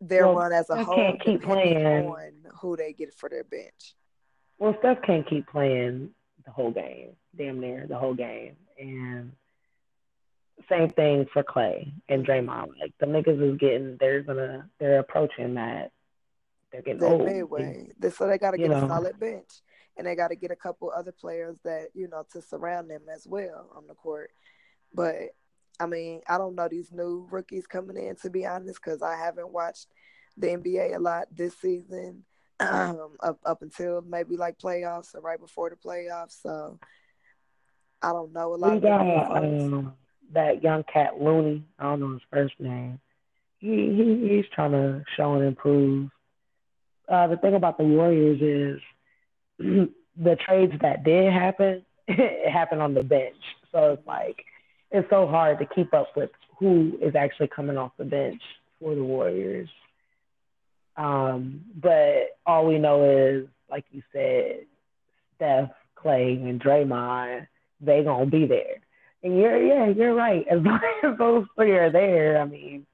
their Well, run as a they whole, can't keep playing. on who they get for their bench. Well, Steph can't keep playing the whole game, damn near the whole game. And same thing for Clay and Draymond. Like the niggas is getting, they're gonna, they're approaching that. They're getting They're old. midway, They- so they got to get a solid bench, and they got to get a couple other players that you know to surround them as well on the court. But I mean, I don't know these new rookies coming in to be honest, because I haven't watched the NBA a lot this season, um, up up until maybe like playoffs or right before the playoffs. So I don't know a lot We of the new got um, that young cat Looney. I don't know his first name. He, he he's trying to show and improve. Uh, the thing about the Warriors is the trades that did happen, it happened on the bench. So it's like it's so hard to keep up with who is actually coming off the bench for the Warriors. Um, but all we know is, like you said, Steph, Clay, and Draymond, they gonna be there. And you're yeah, you're right. As long as those three are there, I mean,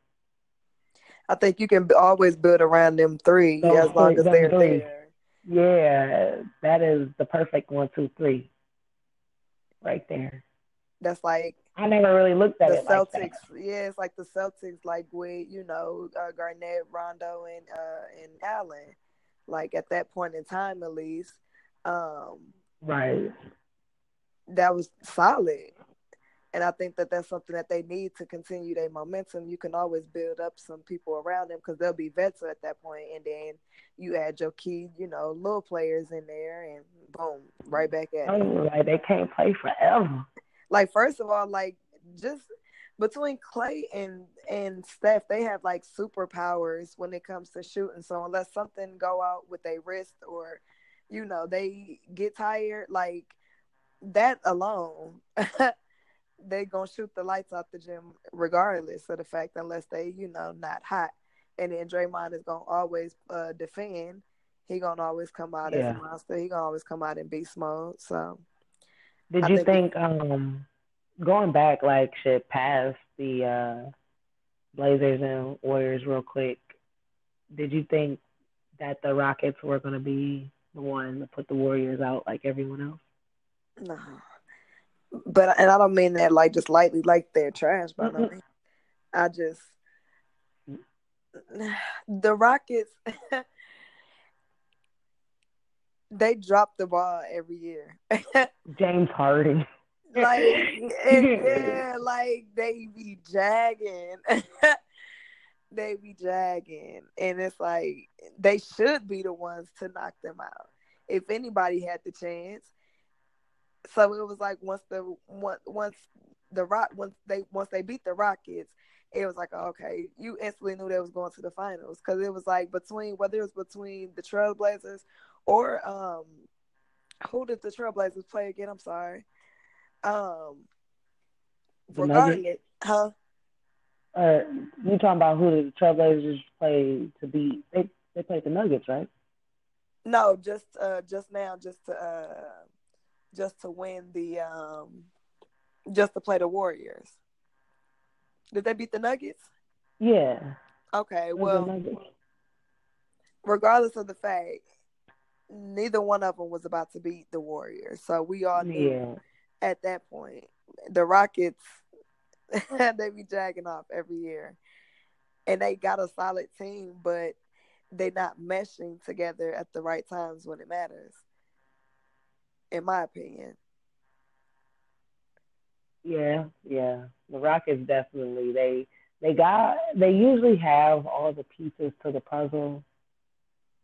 I think you can always build around them three Those as long as they're three. there. yeah, that is the perfect one, two, three, right there. That's like I never really looked at the it like Celtics, that. yeah, it's like the Celtics, like with you know uh, Garnett, Rondo, and uh, and Allen. Like at that point in time, at least, um, Right. that was solid. And I think that that's something that they need to continue their momentum. You can always build up some people around them because they'll be vets at that point, and then you add your key, you know, little players in there, and boom, right back at it. Oh, like they can't play forever. Like first of all, like just between Clay and and Steph, they have like superpowers when it comes to shooting. So unless something go out with their wrist or you know they get tired, like that alone, they gonna shoot the lights out the gym regardless of the fact unless they you know not hot. And then Draymond is gonna always uh, defend, he gonna always come out Yeah. as a monster. He gonna always come out in beast mode. So Did I you think- think, um going back like shit past the uh Blazers and Warriors real quick, did you think that the Rockets were gonna be the one to put the Warriors out like everyone else? no, but and I don't mean that like just lightly, like they're trash. By no Mm-mm. means. I just the Rockets. they drop the ball every year. James Harden. like yeah, like they be jagging. they be jagging. And it's like they should be the ones to knock them out. If anybody had the chance. So it was like once the once once the rock once they once they beat the Rockets, it was like okay, you instantly knew they was going to the finals because it was like between whether it was between the Trailblazers or um who did the Trailblazers play again? I'm sorry. Um The regardless, Nuggets? huh? Uh, you talking about who the Trailblazers play to beat? They they played the Nuggets, right? No, just uh just now, just to uh just to win the um just to play the Warriors. Did they beat the Nuggets? Yeah. Okay, it well, regardless of the fact, neither one of them was about to beat the Warriors. So we all knew Yeah. at that point the Rockets they be dragging off every year, and they got a solid team, but they not meshing together at the right times when it matters. In my opinion, Yeah, yeah. The Rockets definitely they they got they usually have all the pieces to the puzzle.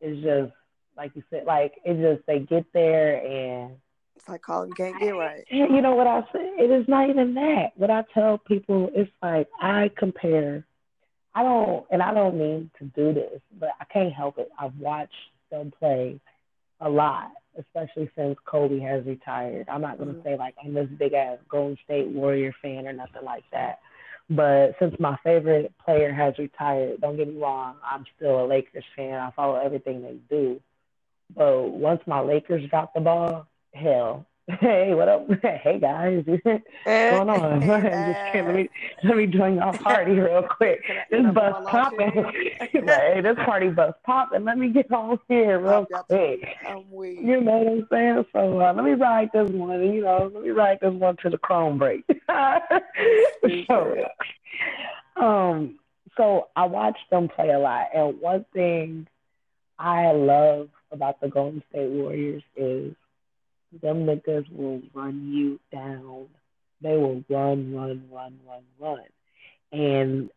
It's just like you said, like it just they get there and it's like Colin can't get right. you know what I say? It is not even that. What I tell people it's like I compare. I don't, and I don't mean to do this, but I can't help it. I've watched them play a lot, especially since Kobe has retired. I'm not gonna Mhm. say like I'm this big ass Golden State Warrior fan or nothing like that. But since my favorite player has retired, don't get me wrong, I'm still a Lakers fan. I follow everything they do. But once my Lakers drop the ball, hell, hey, what up? Hey guys, what's going on? Just kidding. Let me let me join y'all party real quick. This bus popping. like, hey, this party bus popping. Let me get on here real quick. You know what I'm saying? So uh, let me ride this one. You know, let me ride this one to the chrome break. so, um, so I watched them play a lot, and one thing I love about the Golden State Warriors is them niggas will run you down. They will run, run, run, run, run. And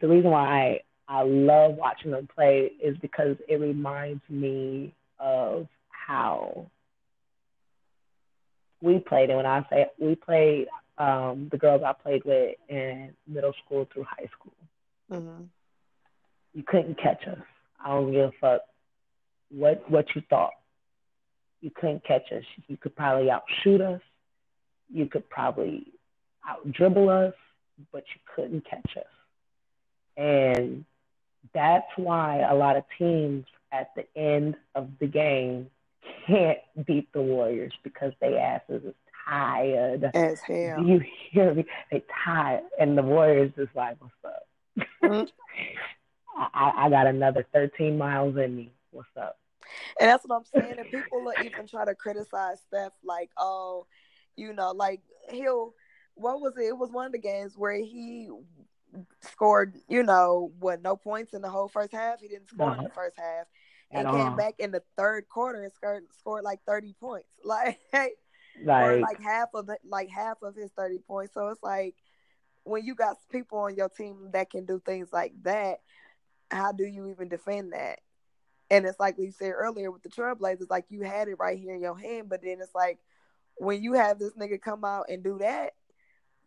the reason why I, I love watching them play is because it reminds me of how we played. And when I say we played, um, the girls I played with in middle school through high school, hmm you couldn't catch us. I don't give a fuck what what you thought. You couldn't catch us. You could probably outshoot us. You could probably out dribble us, but you couldn't catch us. And that's why a lot of teams at the end of the game can't beat the Warriors because they asses is tired. As hell. Do you hear me? They tired, and the Warriors is like, "What's up? Mhm. I, I got another 13 miles in me. What's up?" And that's what I'm saying. And people will even try to criticize Steph, like, oh, you know, like he'll. What was it? It was one of the games where he scored, you know, what no points in the whole first half. He didn't score in the uh-huh. first half, At and came all. back in the third quarter and scored scored like 30 points, like or Like, like half of the, like half of his 30 points. So it's like when you got people on your team that can do things like that, how do you even defend that? And it's like we said earlier with the Trailblazers, like you had it right here in your hand, but then it's like when you have this nigga come out and do that,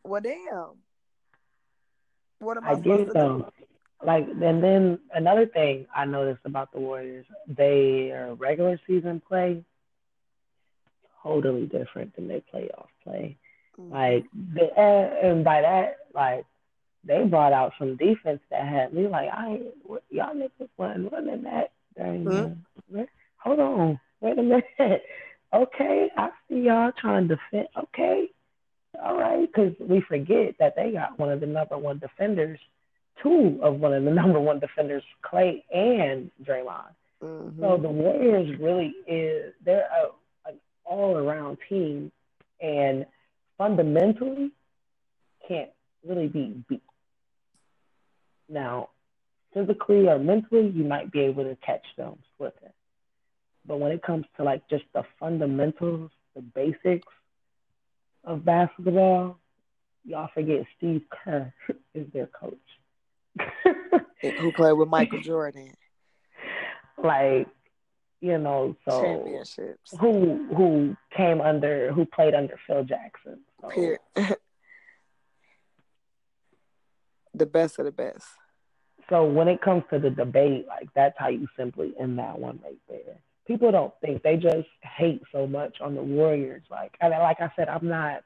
well, damn. What am I, I get supposed it to though. Like, and then another thing I noticed about the Warriors, their regular season play totally different than their playoff play. do? Like, the, and, and by that, like, they brought out some defense that had me like, I y'all niggas wasn't running that Mhm. the, hold on, wait a minute. Okay, I see y'all trying to defend. Okay, all right, because we forget that they got one of the number one defenders, two of one of the number one defenders, Clay and Draymond. Mhm. So the Warriors really is they're a, an all around team, and fundamentally can't really be beat. Now, physically or mentally, you might be able to catch them slipping. But when it comes to like just the fundamentals, the basics of basketball, y'all forget Steve Kerr is their coach. Who played with Michael Jordan? like, you know, so Championships. who who came under who played under Phil Jackson. So, the best of the best. So when it comes to the debate, like that's how you simply end that one right there. People don't think they just hate so much on the Warriors. Like and like I said, I'm not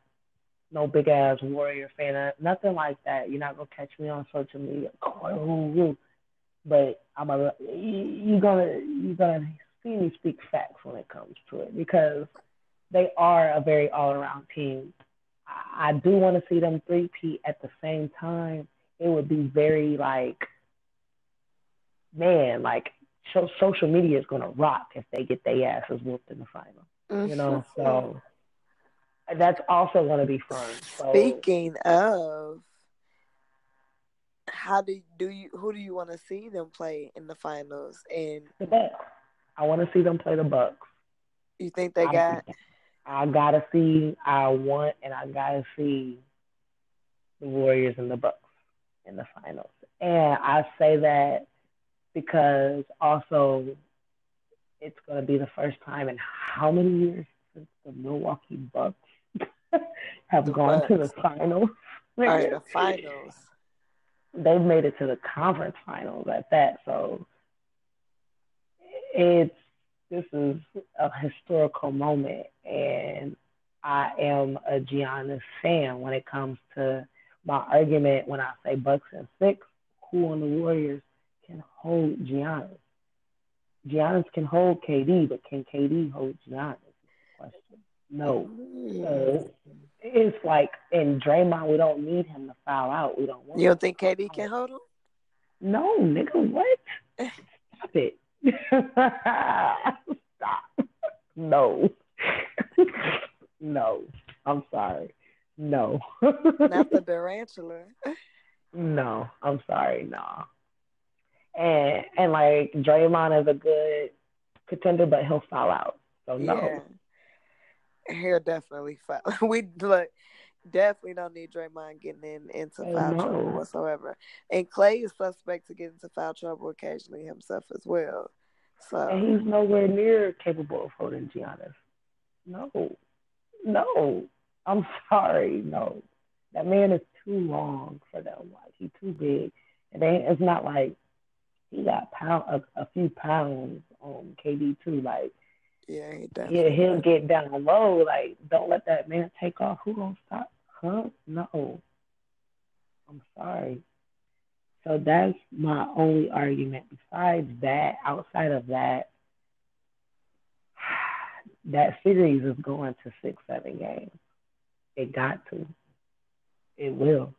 no big ass Warrior fan. uh, Nothing like that. You're not gonna catch me on social media. But I'm a you gonna you gonna see me speak facts when it comes to it because they are a very all around team. I, I do want to see them three P at the same time. It would be very like man, like so, social media is gonna rock if they get their asses whooped in the final. You mm-hmm. know, so that's also gonna be fun. So Speaking of, how do do you who do you want to see them play in the finals? And the Bucks. I want to see them play the Bucks. you think they I- got I gotta see. I want and I gotta see the Warriors and the Bucks in the finals. And I say that because also it's gonna be the first time in how many years since the Milwaukee Bucks have The gone to the finals. all right the finals? They've made it to the conference finals at that. So it's this is a historical moment, and I am a Giannis fan when it comes to my argument. When I say Bucks and six, who on the Warriors can hold Giannis? Giannis can hold KD, but can KD hold Giannis? Is question. No. So it's like in Draymond, we don't need him to foul out. We don't want. You don't think KD can hold them? No, nigga, what? Stop it. Stop. No. no. I'm sorry. No. Not the Durantula. no. I'm sorry. No. And and like Draymond is a good contender, but he'll foul out. So no. Yeah. He'll definitely foul. We look definitely don't need Draymond getting in into foul no. trouble whatsoever. And Clay is suspect to get into foul trouble occasionally himself as well. So And he's nowhere near capable of holding Giannis. No. No. I'm sorry. No. That man is too long for them. Like he's too big. And they, it's not like he got pound a, a few pounds on KD too. Like yeah, yeah, he'll get down low. Like don't let that man take off. Who gonna stop? Huh? No. I'm sorry. So that's my only argument. Besides that, outside of that, that series is going to six, seven games. It got to. It will.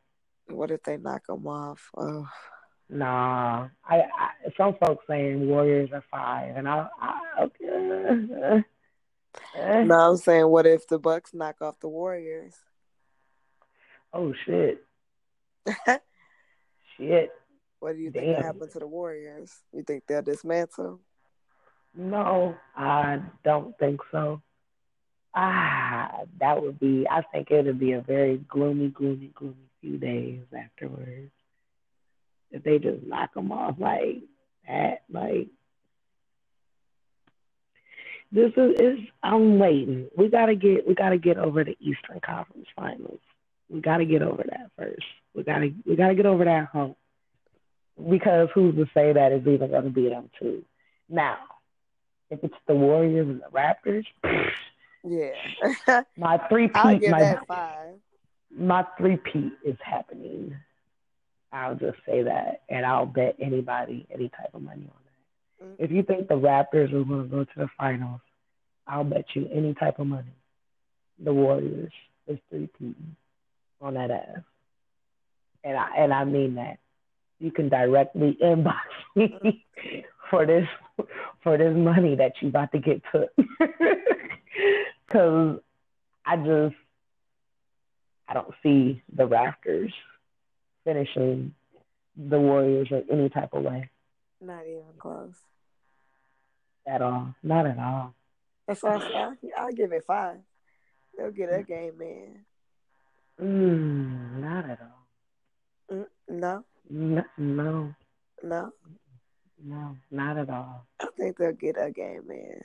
What if they knock him off? Oh, Nah, I, I some folks saying Warriors are five, and I, I okay. No, I'm saying, what if the Bucks knock off the Warriors? Oh shit, shit. What do you think will Damn. happen to the Warriors? You think they'll dismantle? No, I don't think so. Ah, that would be. I think it would be a very gloomy, gloomy, gloomy few days afterwards if they just knock them off like that. Like this is, is I'm waiting. We gotta get we gotta get over the Eastern Conference Finals. We gotta get over that first. We gotta we gotta get over that hump because who's to say that is even gonna be them too? Now, if it's the Warriors and the Raptors, Yeah. my three peat my my three peat is happening. I'll just say that, and I'll bet anybody any type of money on that. Mm-hmm. If you think the Raptors are going to go to the finals, I'll bet you any type of money the Warriors is three peating on that ass. And I and I mean that. You can directly inbox me mm-hmm. for this for this money that you about to get took. Cause I just I don't see the Raptors finishing the Warriors in any type of way Not even close. at all. Not at all. That's why I, I'll give it five. They'll get that game in. Mm, not at all. Mm, no, No, no, no. no, not at all. I think they'll get a game in.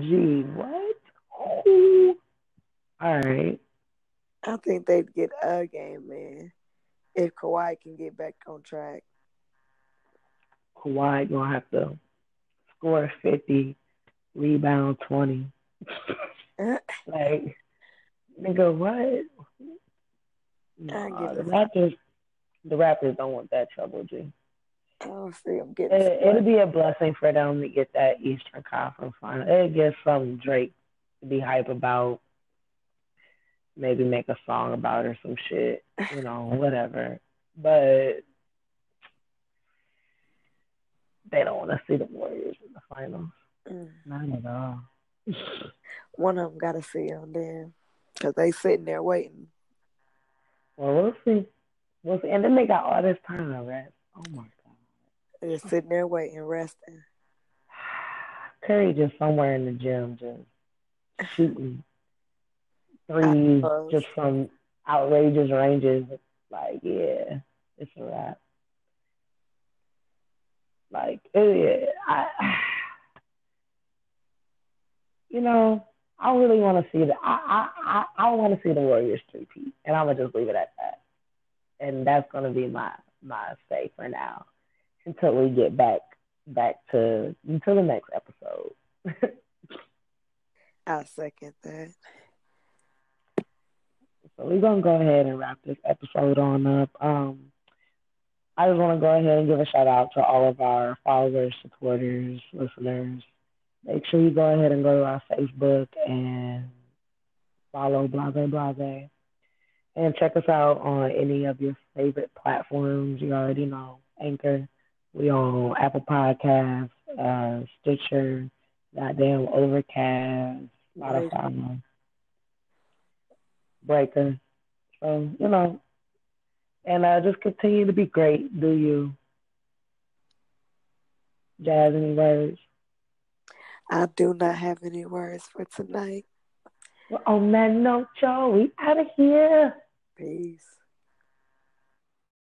Gee, what? All right. I think they'd get a game in if Kawhi can get back on track. Kawhi gonna have to score fifty, rebound twenty. like, nigga, what? Nah, the Raptors, the Raptors don't want that trouble, G. I don't see them getting. It, it'll be a blessing for them to get that Eastern Conference final. It'll get some Drake to be hype about. Maybe make a song about or some shit, you know, whatever. But they don't want to see the Warriors in the finals. Mm. Not at all. One of them got to see them then, because they sitting there waiting. Well, we'll see. We'll see. And then they got all this time to rest. Oh my God. They're just sitting there waiting, resting. Curry just somewhere in the gym, just shooting threes suppose. just from outrageous ranges. Like, yeah, it's a wrap. Like, uh, it, I, you know, I really want to see the. I I I, I want to see the Warriors three-peat, and I'm gonna just leave it at that. And that's gonna be my my say for now, until we get back back to until the next episode. I second that. So we're gonna go ahead and wrap this episode on up. Um, I just want to go ahead and give a shout out to all of our followers, supporters, listeners. Make sure you go ahead and go to our Facebook and follow Blase Blase. And check us out on any of your favorite platforms. You already know Anchor. We on Apple Podcasts, uh, Stitcher, goddamn Overcast, Spotify, Breaker. So, you know, and uh, just continue to be great. Do you? Jazz, any words? I do not have any words for tonight. Well, on that note, y'all, we out of here. Peace.